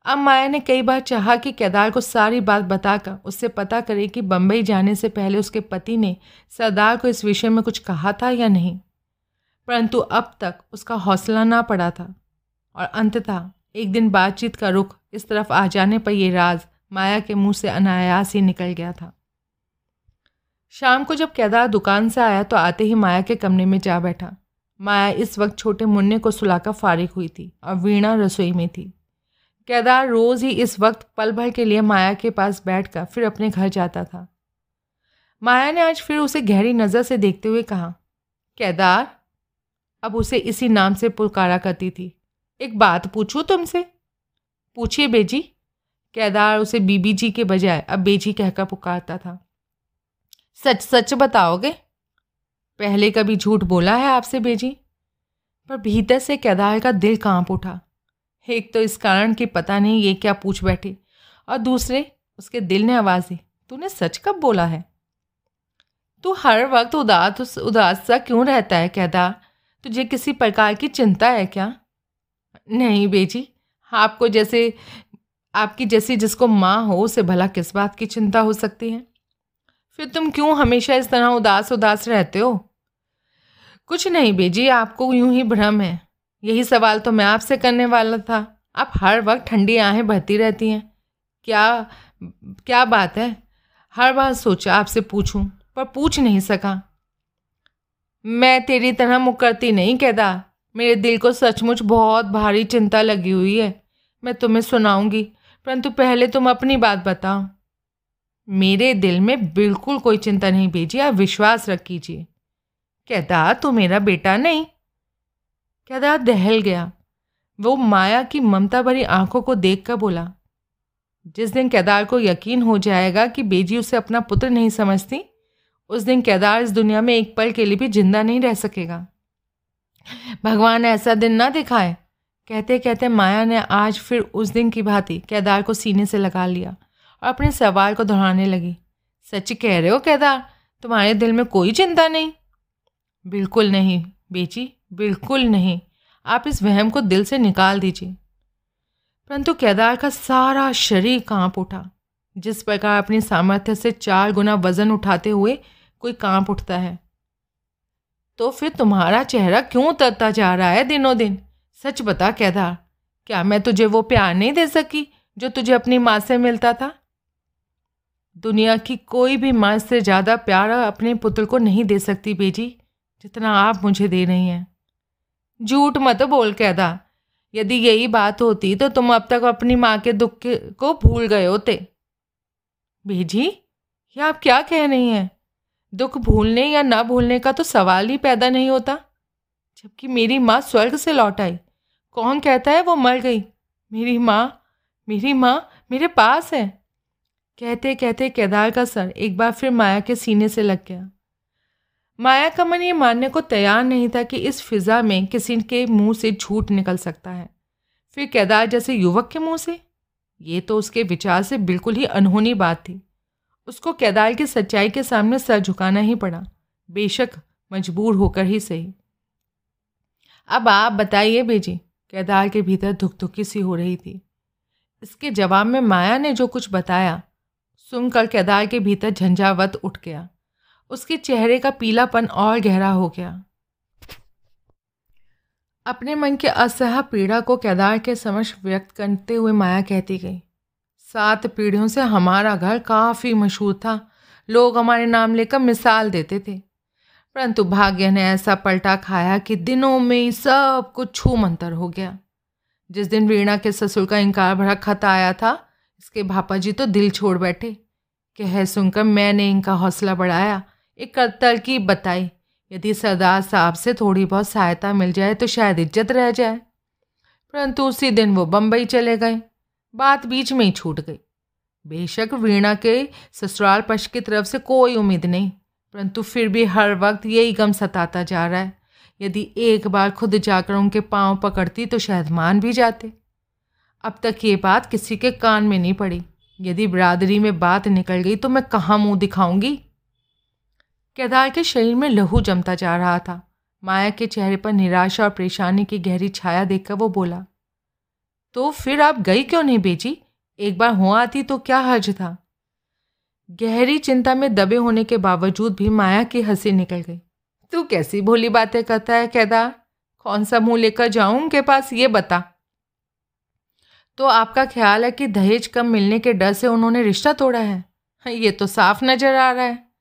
अब माया ने कई बार चाहा कि केदार को सारी बात बताकर, उससे पता करे कि बम्बई जाने से पहले उसके पति ने सरदार को इस विषय में कुछ कहा था या नहीं। परंतु अब तक उसका हौसला ना पड़ा था। और अंततः एक दिन बातचीत का रुख इस तरफ़ आ जाने पर यह राज माया के मुँह से अनायास ही निकल गया था। शाम को जब केदार दुकान से आया तो आते ही माया के कमरे में जा बैठा। माया इस वक्त छोटे मुन्ने को सुलाकर फारिग हुई थी और वीणा रसोई में थी। केदार रोज़ ही इस वक्त पल भर के लिए माया के पास बैठकर फिर अपने घर जाता था। माया ने आज फिर उसे गहरी नज़र से देखते हुए कहा केदार अब उसे इसी नाम से पुकारा करती थी। एक बात पूछूँ तुमसे? पूछिए बेजी। केदार उसे बीबी जी के बजाय अब बेजी कहकर पुकारता था। सच सच बताओगे? पहले कभी झूठ बोला है आपसे बेजी? पर भीतर से केदार का दिल काँप उठा। एक तो इस कारण कि पता नहीं ये क्या पूछ बैठी। और दूसरे, उसके दिल ने आवाज़ दी, तूने सच कब बोला है? तू हर वक्त उदास उदास सा क्यों रहता है कहता तुझे किसी प्रकार की चिंता है क्या? नहीं बेजी, आपको जैसे, आपकी जैसी जिसको माँ हो, उसे भला किस बात की चिंता हो सकती है? फिर तुम क्यों हमेशा इस तरह उदास उदास रहते हो? कुछ नहीं बेजी, आपको यूँ ही भ्रम है। यही सवाल तो मैं आपसे करने वाला था। आप हर वक्त ठंडी आहें बहती रहती हैं। क्या क्या बात है? हर बार सोचा आपसे पूछूँ, पर पूछ नहीं सका। मैं तेरी तरह मुकरती नहीं कहता मेरे दिल को सचमुच बहुत भारी चिंता लगी हुई है। मैं तुम्हें सुनाऊँगी, परंतु पहले तुम अपनी बात बताओ। मेरे दिल में बिल्कुल कोई चिंता नहीं भेजी आप विश्वास रख कीजिए। कहता तू मेरा बेटा नहीं। केदार दहल गया? वो माया की ममता भरी आँखों को देख कर बोला, जिस दिन केदार को यकीन हो जाएगा कि बेजी उसे अपना पुत्र नहीं समझती, उस दिन केदार इस दुनिया में एक पल के लिए भी ज़िंदा नहीं रह सकेगा। भगवान ऐसा दिन ना दिखाए। कहते कहते माया ने आज फिर उस दिन की भांति केदार को सीने से लगा लिया और अपने सवाल को दोहराने लगी। सच कह रहे हो केदार, तुम्हारे दिल में कोई चिंता नहीं? बिल्कुल नहीं बेची बिल्कुल नहीं। आप इस वहम को दिल से निकाल दीजिए। परंतु केदार का सारा शरीर काँप उठा, जिस प्रकार अपनी सामर्थ्य से चार गुना वज़न उठाते हुए कोई काँप उठता है। तो फिर तुम्हारा चेहरा क्यों उतरता जा रहा है दिनों दिन सच बता केदार, क्या मैं तुझे वो प्यार नहीं दे सकी, जो तुझे अपनी माँ से मिलता था? दुनिया की कोई भी माँ से ज़्यादा प्यार अपने पुत्र को नहीं दे सकती बेटी जितना आप मुझे दे रही हैं। झूठ मत बोल केदार यदि यही बात होती तो तुम अब तक अपनी माँ के दुख को भूल गए होते। बेजी, ये आप क्या कह रही हैं? दुख भूलने या ना भूलने का तो सवाल ही पैदा नहीं होता। जबकि मेरी माँ स्वर्ग से लौट आई। कौन कहता है वो मर गई? मेरी माँ मेरी माँ मेरे पास है। कहते कहते केदार का सर एक बार फिर माया के सीने से लग गया। माया का मन ये मानने को तैयार नहीं था कि इस फिज़ा में किसी के मुँह से झूठ निकल सकता है। फिर केदार जैसे युवक के मुँह से? ये तो उसके विचार से बिल्कुल ही अनहोनी बात थी। उसको केदार की सच्चाई के सामने सर झुकाना ही पड़ा। बेशक मजबूर होकर ही सही। अब आप बताइए बेजी, केदार के भीतर धुक धुकी सी हो रही थी। इसके जवाब में माया ने जो कुछ बताया, सुनकर केदार के भीतर झंझावत उठ गया। उसके चेहरे का पीलापन और गहरा हो गया। अपने मन के असह पीड़ा को केदार के समक्ष व्यक्त करते हुए माया कहती गई, सात पीढ़ियों से हमारा घर काफ़ी मशहूर था, लोग हमारे नाम लेकर मिसाल देते थे। परंतु भाग्य ने ऐसा पलटा खाया कि दिनों में सब कुछ छू मंतर हो गया। जिस दिन वीणा के ससुर का इनकार भरा खत आया था, इसके भापा जी तो दिल छोड़ बैठे। कह सुनकर मैंने इनका हौसला बढ़ाया एक तरकीब बताई, यदि सरदार साहब से थोड़ी बहुत सहायता मिल जाए तो शायद इज़्ज़त रह जाए। परंतु उसी दिन वो बम्बई चले गए, बात बीच में ही छूट गई। बेशक वीणा के ससुराल पक्ष की तरफ़ से कोई उम्मीद नहीं, परंतु फिर भी हर वक्त यही गम सताता जा रहा है। यदि एक बार खुद जाकर उनके पाँव पकड़ती तो शायद मान भी जाते। अब तक ये बात किसी के कान में नहीं पड़ी। यदि बरादरी में बात निकल गई तो मैं कहाँ मुँह दिखाऊँगी? केदार के शरीर में लहू जमता जा रहा था। माया के चेहरे पर निराशा और परेशानी की गहरी छाया देखकर वो बोला तो फिर आप गई क्यों नहीं बेची? एक बार हो आती तो क्या हर्ज था? गहरी चिंता में दबे होने के बावजूद भी माया की हँसी निकल गई। तू कैसी भोली बातें करता है केदार? कौन सा मुँह लेकर जाऊँ उनके पास, ये बता? तो आपका ख्याल है कि दहेज कम मिलने के डर से उन्होंने रिश्ता तोड़ा है? ये तो साफ़ नज़र आ रहा है।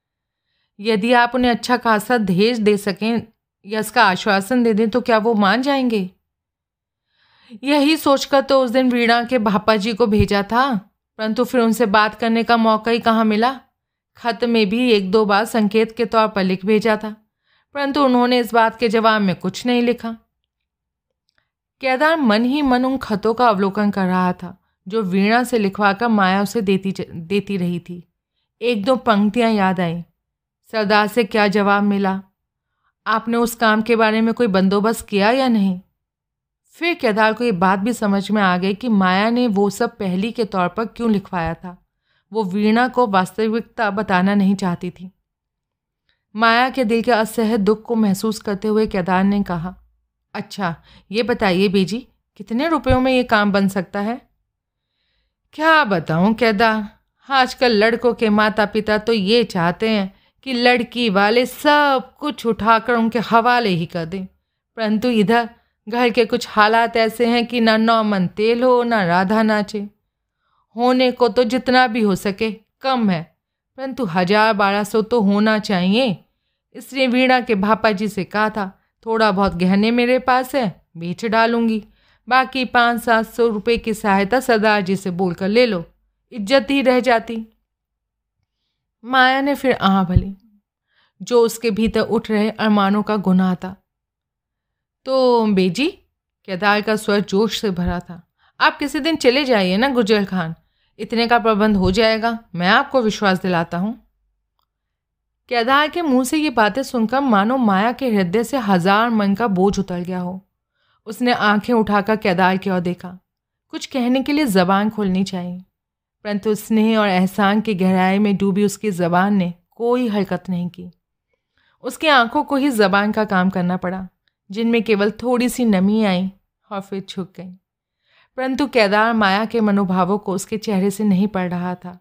यदि आप उन्हें अच्छा खासा दहेज दे सकें या इसका आश्वासन दे दें तो क्या वो मान जाएँगे? यही सोचकर तो उस दिन वीणा के भापा जी को भेजा था, परंतु फिर उनसे बात करने का मौका ही कहाँ मिला? खत में भी एक दो बार संकेत के तौर पर लिख भेजा था, परंतु उन्होंने इस बात के जवाब में कुछ नहीं लिखा। केदार मन ही मन उन खतों का अवलोकन कर रहा था, जो वीणा से लिखवा कर माया उसे देती देती रही थी। एक दो पंक्तियाँ याद आई। सरदार से क्या जवाब मिला? आपने उस काम के बारे में कोई बंदोबस्त किया या नहीं? फिर केदार को ये बात भी समझ में आ गई कि माया ने वो सब पहली के तौर पर क्यों लिखवाया था। वो वीणा को वास्तविकता बताना नहीं चाहती थी। माया के दिल के असह दुख को महसूस करते हुए केदार ने कहा अच्छा ये बताइए बेजी, कितने रुपयों में ये काम बन सकता है? क्या बताऊँ केदार, आजकल लड़कों के माता पिता तो ये चाहते हैं कि लड़की वाले सब कुछ उठाकर उनके हवाले ही कर दें। परंतु इधर घर के कुछ हालात ऐसे हैं कि ना नौमन तेल हो, ना राधा नाचे। होने को तो जितना भी हो सके, कम है। परंतु हज़ार बारह सौ तो होना चाहिए। इसलिए वीणा के भापा जी से कहा था, थोड़ा बहुत गहने मेरे पास है, बेच डालूँगी। बाकी पाँच सात सौ रुपये की सहायता सरदार जी से बोलकर ले लो। इज़्ज़त ही रह जाती। माया ने फिर आह भली, जो उसके भीतर उठ रहे अरमानों का गुनाह था। तो बेजी, केदार का स्वर जोश से भरा था। आप किसी दिन चले जाइए ना गुजर खान। इतने का प्रबंध हो जाएगा। मैं आपको विश्वास दिलाता हूँ। केदार के मुँह से ये बातें सुनकर मानो माया के हृदय से हज़ार मन का बोझ उतर गया हो। उसने आँखें उठाकर केदार की ओर देखा। कुछ कहने के लिए जबान खोलनी चाहिए। परंतु स्नेह और एहसान की गहराई में डूबी उसकी जबान ने कोई हरकत नहीं की। उसकी आँखों को ही जबान का काम करना पड़ा, जिनमें केवल थोड़ी सी नमी आई और फिर छुक गई। परंतु केदार माया के मनोभावों को उसके चेहरे से नहीं पड़ रहा था।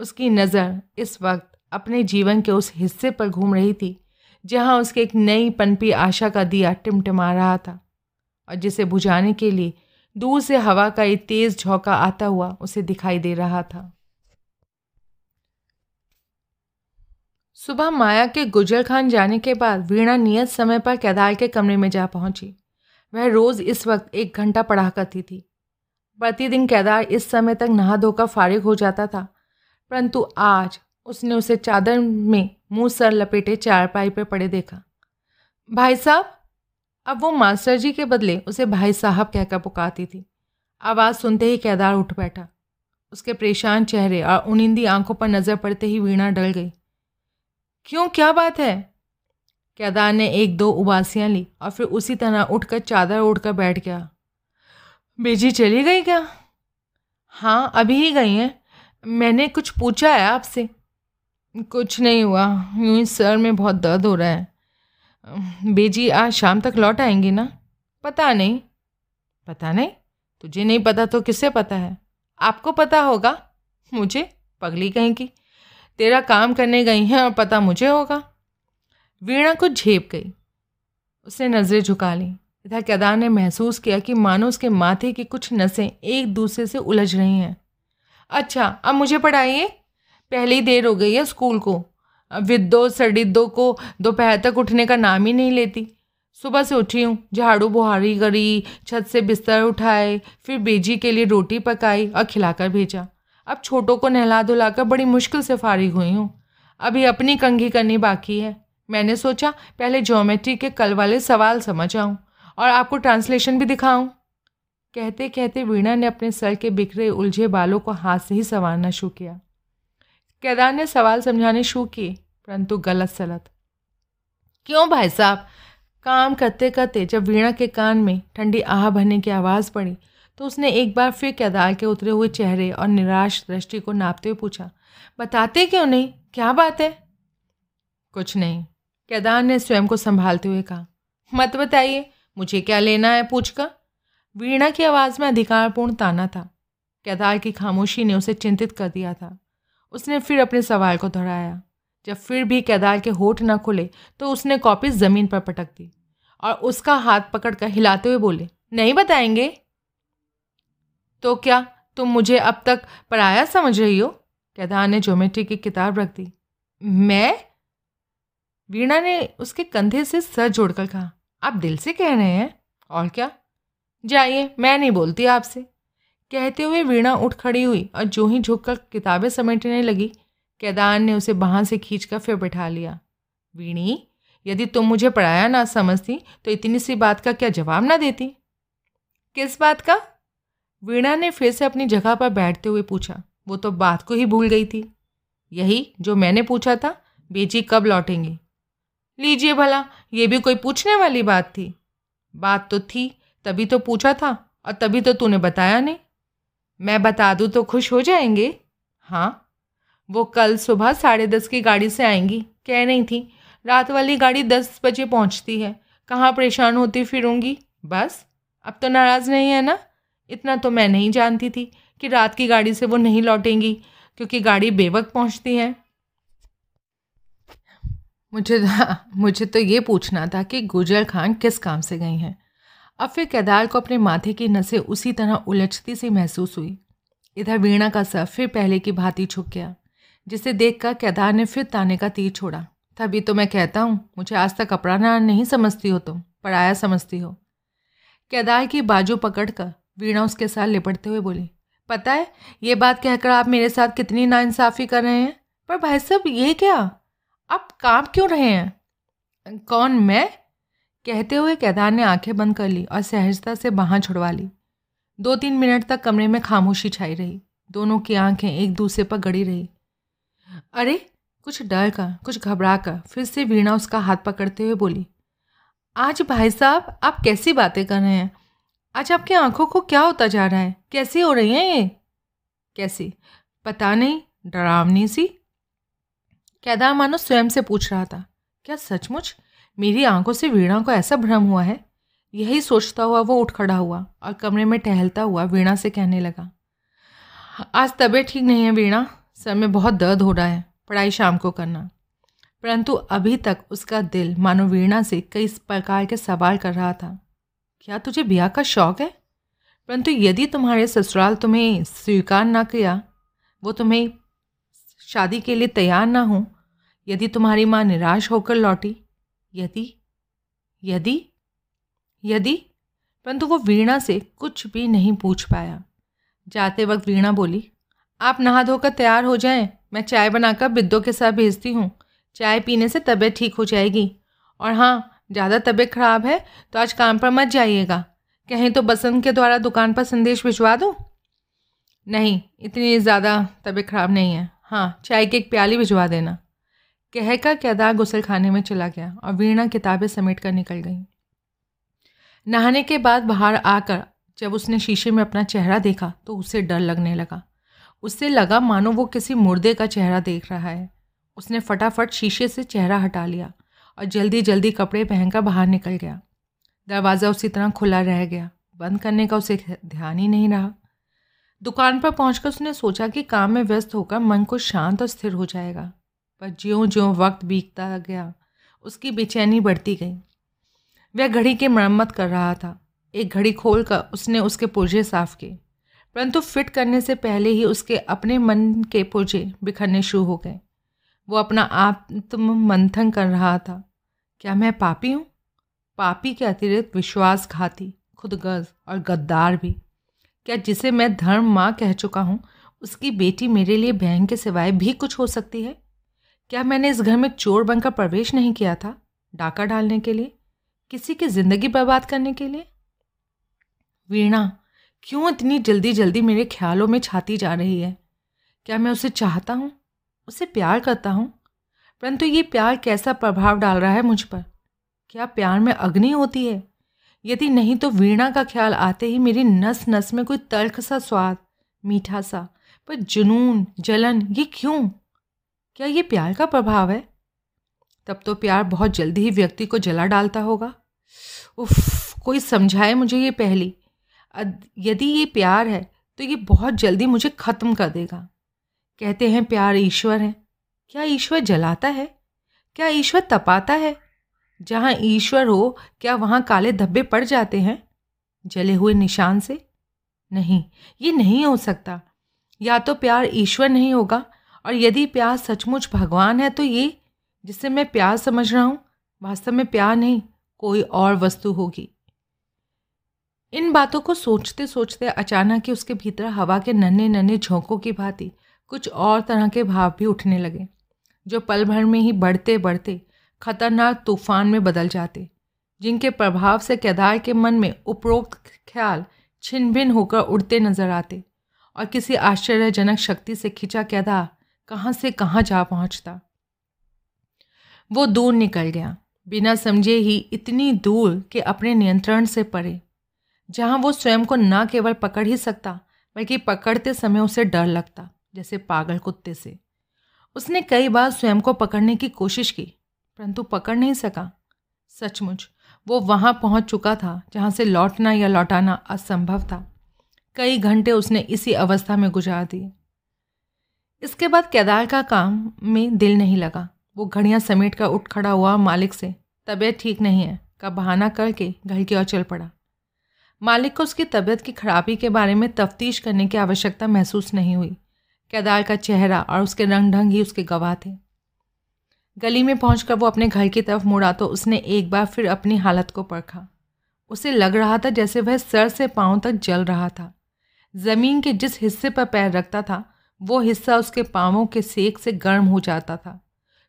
उसकी नज़र इस वक्त अपने जीवन के उस हिस्से पर घूम रही थी, जहाँ उसके एक नई पनपी आशा का दिया टिमटिमा रहा था और जिसे बुझाने के लिए दूर से हवा का एक तेज़ झोंका आता हुआ उसे दिखाई दे रहा था। सुबह माया के गुजर खान जाने के बाद वीणा नियत समय पर केदार के कमरे में जा पहुँची। वह रोज़ इस वक्त एक घंटा पढ़ा करती थी। प्रतिदिन केदार इस समय तक नहा धोकर फारिग हो जाता था, परंतु आज उसने उसे चादर में मुँह सर लपेटे चारपाई पर पड़े देखा। भाई साहब अब वो मास्टर जी के बदले उसे भाई साहब कहकर पुकारती थी। आवाज़ सुनते ही केदार उठ बैठा। उसके परेशान चेहरे और उनिंदी आँखों पर नज़र पड़ते ही वीणा डल गई। क्यों, क्या बात है? केदार ने एक दो उबासियाँ ली और फिर उसी तरह उठकर चादर ओढ़कर बैठ गया। बेजी चली गई क्या? हाँ अभी ही गई हैं। मैंने कुछ पूछा है आपसे। कुछ नहीं हुआ। यूँ ही सर में बहुत दर्द हो रहा है। बेजी, आज शाम तक लौट आएँगी ना? पता नहीं। पता नहीं? तुझे नहीं पता तो किससे पता है? आपको पता होगा। मुझे? पगली कहीं की। तेरा काम करने गई हैं और पता मुझे होगा। वीणा को झेप गई। उसने नज़रें झुका ली। इधर केदार ने महसूस किया कि मानो उसके माथे की कुछ नसें एक दूसरे से उलझ रही हैं। अच्छा अब मुझे पढ़ाइए। पहले ही देर हो गई है स्कूल को। विद्दो सडिद्दो को दोपहर तक उठने का नाम ही नहीं लेती। सुबह से उठी हूँ, झाड़ू बुहारी करी, छत से बिस्तर उठाए, फिर बेजी के लिए रोटी पकाई और खिलाकर भेजा। अब छोटों को नहला धुलाकर बड़ी मुश्किल से फारिग हुई हूँ। अभी अपनी कंघी करनी बाकी है। मैंने सोचा, पहले ज्योमेट्री के कल वाले सवाल समझ आऊँ और आपको ट्रांसलेशन भी दिखाऊँ। कहते कहते वीणा ने अपने सर के बिखरे उलझे बालों को हाथ से ही संवारना शुरू किया। केदार ने सवाल समझाने शुरू किए। परंतु गलत सलत। क्यों भाई साहब? काम करते करते जब वीणा के कान में ठंडी आह भरने की आवाज़ पड़ी तो उसने एक बार फिर केदार के उतरे हुए चेहरे और निराश दृष्टि को नापते हुए पूछा, बताते क्यों नहीं? क्या बात है? कुछ नहीं, केदार ने स्वयं को संभालते हुए कहा। मत बताइए, मुझे क्या लेना है पूछ पूछकर? वीणा की आवाज़ में अधिकारपूर्ण ताना था। केदार की खामोशी ने उसे चिंतित कर दिया था। उसने फिर अपने सवाल को दोहराया। जब फिर भी केदार के होठ न खुले तो उसने कॉपी ज़मीन पर पटक दी और उसका हाथ पकड़कर हिलाते हुए बोले, नहीं बताएँगे? तो क्या तुम मुझे अब तक पढ़ाया समझ रही हो? केदार ने ज्योमेट्री की किताब रख दी। मैं? वीणा ने उसके कंधे से सर जोड़कर कहा, आप दिल से कह रहे हैं? और क्या? जाइए, मैं नहीं बोलती आपसे। कहते हुए वीणा उठ खड़ी हुई और जो ही झुककर किताबें समेटने लगी केदार ने उसे बाह से खींचकर फिर बैठा लिया। वीणी, यदि तुम मुझे पढ़ाया ना समझती तो इतनी सी बात का क्या जवाब ना देती? किस बात का? वीणा ने फिर से अपनी जगह पर बैठते हुए पूछा। वो तो बात को ही भूल गई थी। यही जो मैंने पूछा था बेची कब लौटेंगे? लीजिए भला, ये भी कोई पूछने वाली बात थी। बात तो थी, तभी तो पूछा था, और तभी तो तूने बताया नहीं। मैं बता दूँ तो खुश हो जाएँगे? हाँ वो कल सुबह साढ़े दस की गाड़ी से आएँगी। कह रही थी। रात वाली गाड़ी दस बजे पहुँचती है। कहाँ परेशान होती फिरूँगी? बस। अब तो नाराज़ नहीं है ना? इतना तो मैं नहीं जानती थी कि रात की गाड़ी से वो नहीं लौटेंगी, क्योंकि गाड़ी बेवक्त पहुँचती है। मुझे मुझे तो ये पूछना था कि गुजर खान किस काम से गई हैं। अब फिर केदार को अपने माथे की नसें उसी तरह उलझती सी महसूस हुई। इधर वीणा का सर फिर पहले की भांति छुप गया। जिसे देखकर केदार ने फिर ताने का तीर छोड़ा। तभी तो मैं कहता हूँ, मुझे आज तक अपराना नहीं समझती हो तुम पढ़ाया समझती हो। केदार की बाजू पकड़कर वीणा उसके साथ लिपटते हुए बोली, पता है, ये बात कहकर आप मेरे साथ कितनी नाइंसाफ़ी कर रहे हैं? पर भाई साहब, ये क्या? आप काम क्यों रहे हैं? कौन मैं? कहते हुए केदार ने आँखें बंद कर ली और सहजता से बाहर छुड़वा ली। दो तीन मिनट तक कमरे में खामोशी छाई रही। दोनों की आँखें एक दूसरे पर गड़ी रही। अरे, कुछ डर कर कुछ घबरा कर फिर से वीणा उसका हाथ पकड़ते हुए बोली, आज भाई साहब, आप कैसी बातें कर रहे हैं? आज आपकी आँखों को क्या होता जा रहा है? कैसी हो रही हैं ये? कैसी? पता नहीं, डरावनी सी? केदार मानो स्वयं से पूछ रहा था। क्या सचमुच? मेरी आँखों से वीणा को ऐसा भ्रम हुआ है? यही सोचता हुआ वो उठ खड़ा हुआ और कमरे में टहलता हुआ वीणा से कहने लगा, आज तबीयत ठीक नहीं है वीणा? सर, में बहुत दर्द हो रहा है, पढ़ाई शाम को करना। परंतु अभी तक उसका दिल मानो वीणा से कई प्रकार के सवाल कर रहा था। क्या तुझे ब्याह का शौक है? परंतु यदि तुम्हारे ससुराल तुम्हें स्वीकार ना किया, वो तुम्हें शादी के लिए तैयार ना हो, यदि तुम्हारी माँ निराश होकर लौटी, यदि यदि यदि, परंतु वो वीणा से कुछ भी नहीं पूछ पाया। जाते वक्त वीणा बोली आप नहा धोकर तैयार हो जाएँ। मैं चाय बनाकर बिद्दों के साथ भेजती हूँ। चाय पीने से तबीयत ठीक हो जाएगी। और हाँ ज़्यादा तबीयत ख़राब है तो आज काम पर मत जाइएगा। कहीं तो बसंत के द्वारा दुकान पर संदेश भिजवा दूँ? नहीं, इतनी ज़्यादा तबीयत ख़राब नहीं है। हाँ चाय की एक प्याली भिजवा देना। कहकर केदार गुसल खाने में चला गया और वीणा किताबें समेट कर निकल गई। नहाने के बाद बाहर आकर जब उसने शीशे में अपना चेहरा देखा तो उसे डर लगने लगा। उससे लगा, मानो वो किसी मुर्दे का चेहरा देख रहा है। उसने फटाफट शीशे से चेहरा हटा लिया और जल्दी जल्दी कपड़े पहनकर बाहर निकल गया। दरवाज़ा उसी तरह खुला रह गया। बंद करने का उसे ध्यान ही नहीं रहा। दुकान पर पहुंचकर उसने सोचा कि काम में व्यस्त होकर मन को शांत और स्थिर हो जाएगा। पर ज्यों ज्यों वक्त बीतता गया, उसकी बेचैनी बढ़ती गई। वह घड़ी की मरम्मत कर रहा था। एक घड़ी खोलकर उसने उसके पुर्जे साफ़ किए। परंतु फिट करने से पहले ही उसके अपने मन के पुर्जे बिखरने शुरू हो गए। वो अपना आत्म मंथन कर रहा था। क्या मैं पापी हूँ? पापी के अतिरिक्त विश्वासघाती, खुदगर्ज और गद्दार भी। क्या जिसे मैं धर्म माँ कह चुका हूँ, उसकी बेटी मेरे लिए बहन के सिवाय भी कुछ हो सकती है? क्या मैंने इस घर में चोर बनकर प्रवेश नहीं किया था, डाका डालने के लिए? किसी की ज़िंदगी बर्बाद करने के लिए? वीणा क्यों इतनी जल्दी जल्दी मेरे ख्यालों में छाती जा रही है? क्या मैं उसे चाहता हूँ? उसे प्यार करता हूँ? परंतु ये प्यार कैसा प्रभाव डाल रहा है मुझ पर? क्या प्यार में अग्नि होती है? यदि नहीं तो वीणा का ख्याल आते ही मेरी नस नस में कोई तल्ख सा स्वाद, मीठा सा, पर जुनून, जलन, ये क्यों? क्या ये प्यार का प्रभाव है? तब तो प्यार बहुत जल्दी ही व्यक्ति को जला डालता होगा। उफ, कोई समझाए मुझे ये पहली? यदि ये प्यार है तो ये बहुत जल्दी मुझे ख़त्म कर देगा। कहते हैं, प्यार ईश्वर है। क्या ईश्वर जलाता है? क्या ईश्वर तपाता है? जहाँ ईश्वर हो, क्या वहाँ काले धब्बे पड़ जाते हैं? जले हुए निशान से? नहीं, ये नहीं हो सकता। या तो प्यार ईश्वर नहीं होगा, और यदि प्यार सचमुच भगवान है तो ये, जिसे मैं प्यार समझ रहा हूँ, वास्तव में प्यार नहीं, कोई और वस्तु होगी। इन बातों को सोचते सोचते अचानक ही उसके भीतर हवा के नन्हे नन्हे झोंकों की भांति कुछ और तरह के भाव भी उठने लगे, जो पल भर में ही बढ़ते बढ़ते खतरनाक तूफ़ान में बदल जाते, जिनके प्रभाव से केदार के मन में उपरोक्त ख्याल छिन भिन होकर उड़ते नज़र आते और किसी आश्चर्यजनक शक्ति से खिंचा केदार कहाँ से कहाँ जा पहुँचता। वो दूर निकल गया, बिना समझे ही इतनी दूर कि अपने नियंत्रण से परे। जहाँ वो स्वयं को न केवल पकड़ ही सकता, बल्कि पकड़ते समय उसे डर लगता, जैसे पागल कुत्ते से। उसने कई बार स्वयं को पकड़ने की कोशिश की, परंतु पकड़ नहीं सका। सचमुच, वो वहाँ पहुँच चुका था, जहाँ से लौटना या लौटाना असंभव था। कई घंटे उसने इसी अवस्था में गुजार दिए इसके बाद केदार का काम में दिल नहीं लगा। वो घड़ियाँ समेट कर उठ खड़ा हुआ मालिक से, तबीयत ठीक नहीं है, का बहाना करके घर की ओर चल पड़ा। मालिक को उसकी तबीयत की खराबी के बारे में तफ्तीश करने की आवश्यकता महसूस नहीं हुई। केदार का चेहरा और उसके रंग ढंग ही उसके गवाह थे। गली में पहुंचकर वो अपने घर की तरफ़ मुड़ा तो उसने एक बार फिर अपनी हालत को परखा। उसे लग रहा था जैसे वह सर से पाँव तक जल रहा था। ज़मीन के जिस हिस्से पर पैर रखता था, वो हिस्सा उसके पाँवों के सेक से गर्म हो जाता था।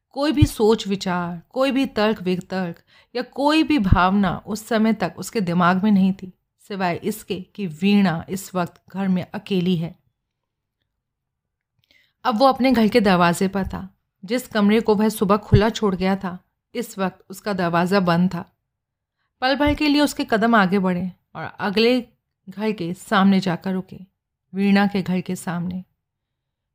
कोई भी सोच विचार, कोई भी तर्क वितर्क या कोई भी भावना उस समय तक उसके दिमाग में नहीं थी। सिवाय इसके कि वीणा इस वक्त घर में अकेली है। अब वो अपने घर के दरवाजे पर था, जिस कमरे को वह सुबह खुला छोड़ गया था, इस वक्त उसका दरवाज़ा बंद था। पल भर के लिए उसके कदम आगे बढ़े और अगले घर के सामने जाकर रुके, वीणा के घर के सामने।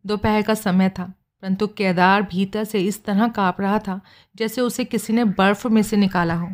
दोपहर का समय था, परंतु केदार भीतर से इस तरह काँप रहा था, जैसे उसे किसी ने बर्फ़ में से निकाला हो।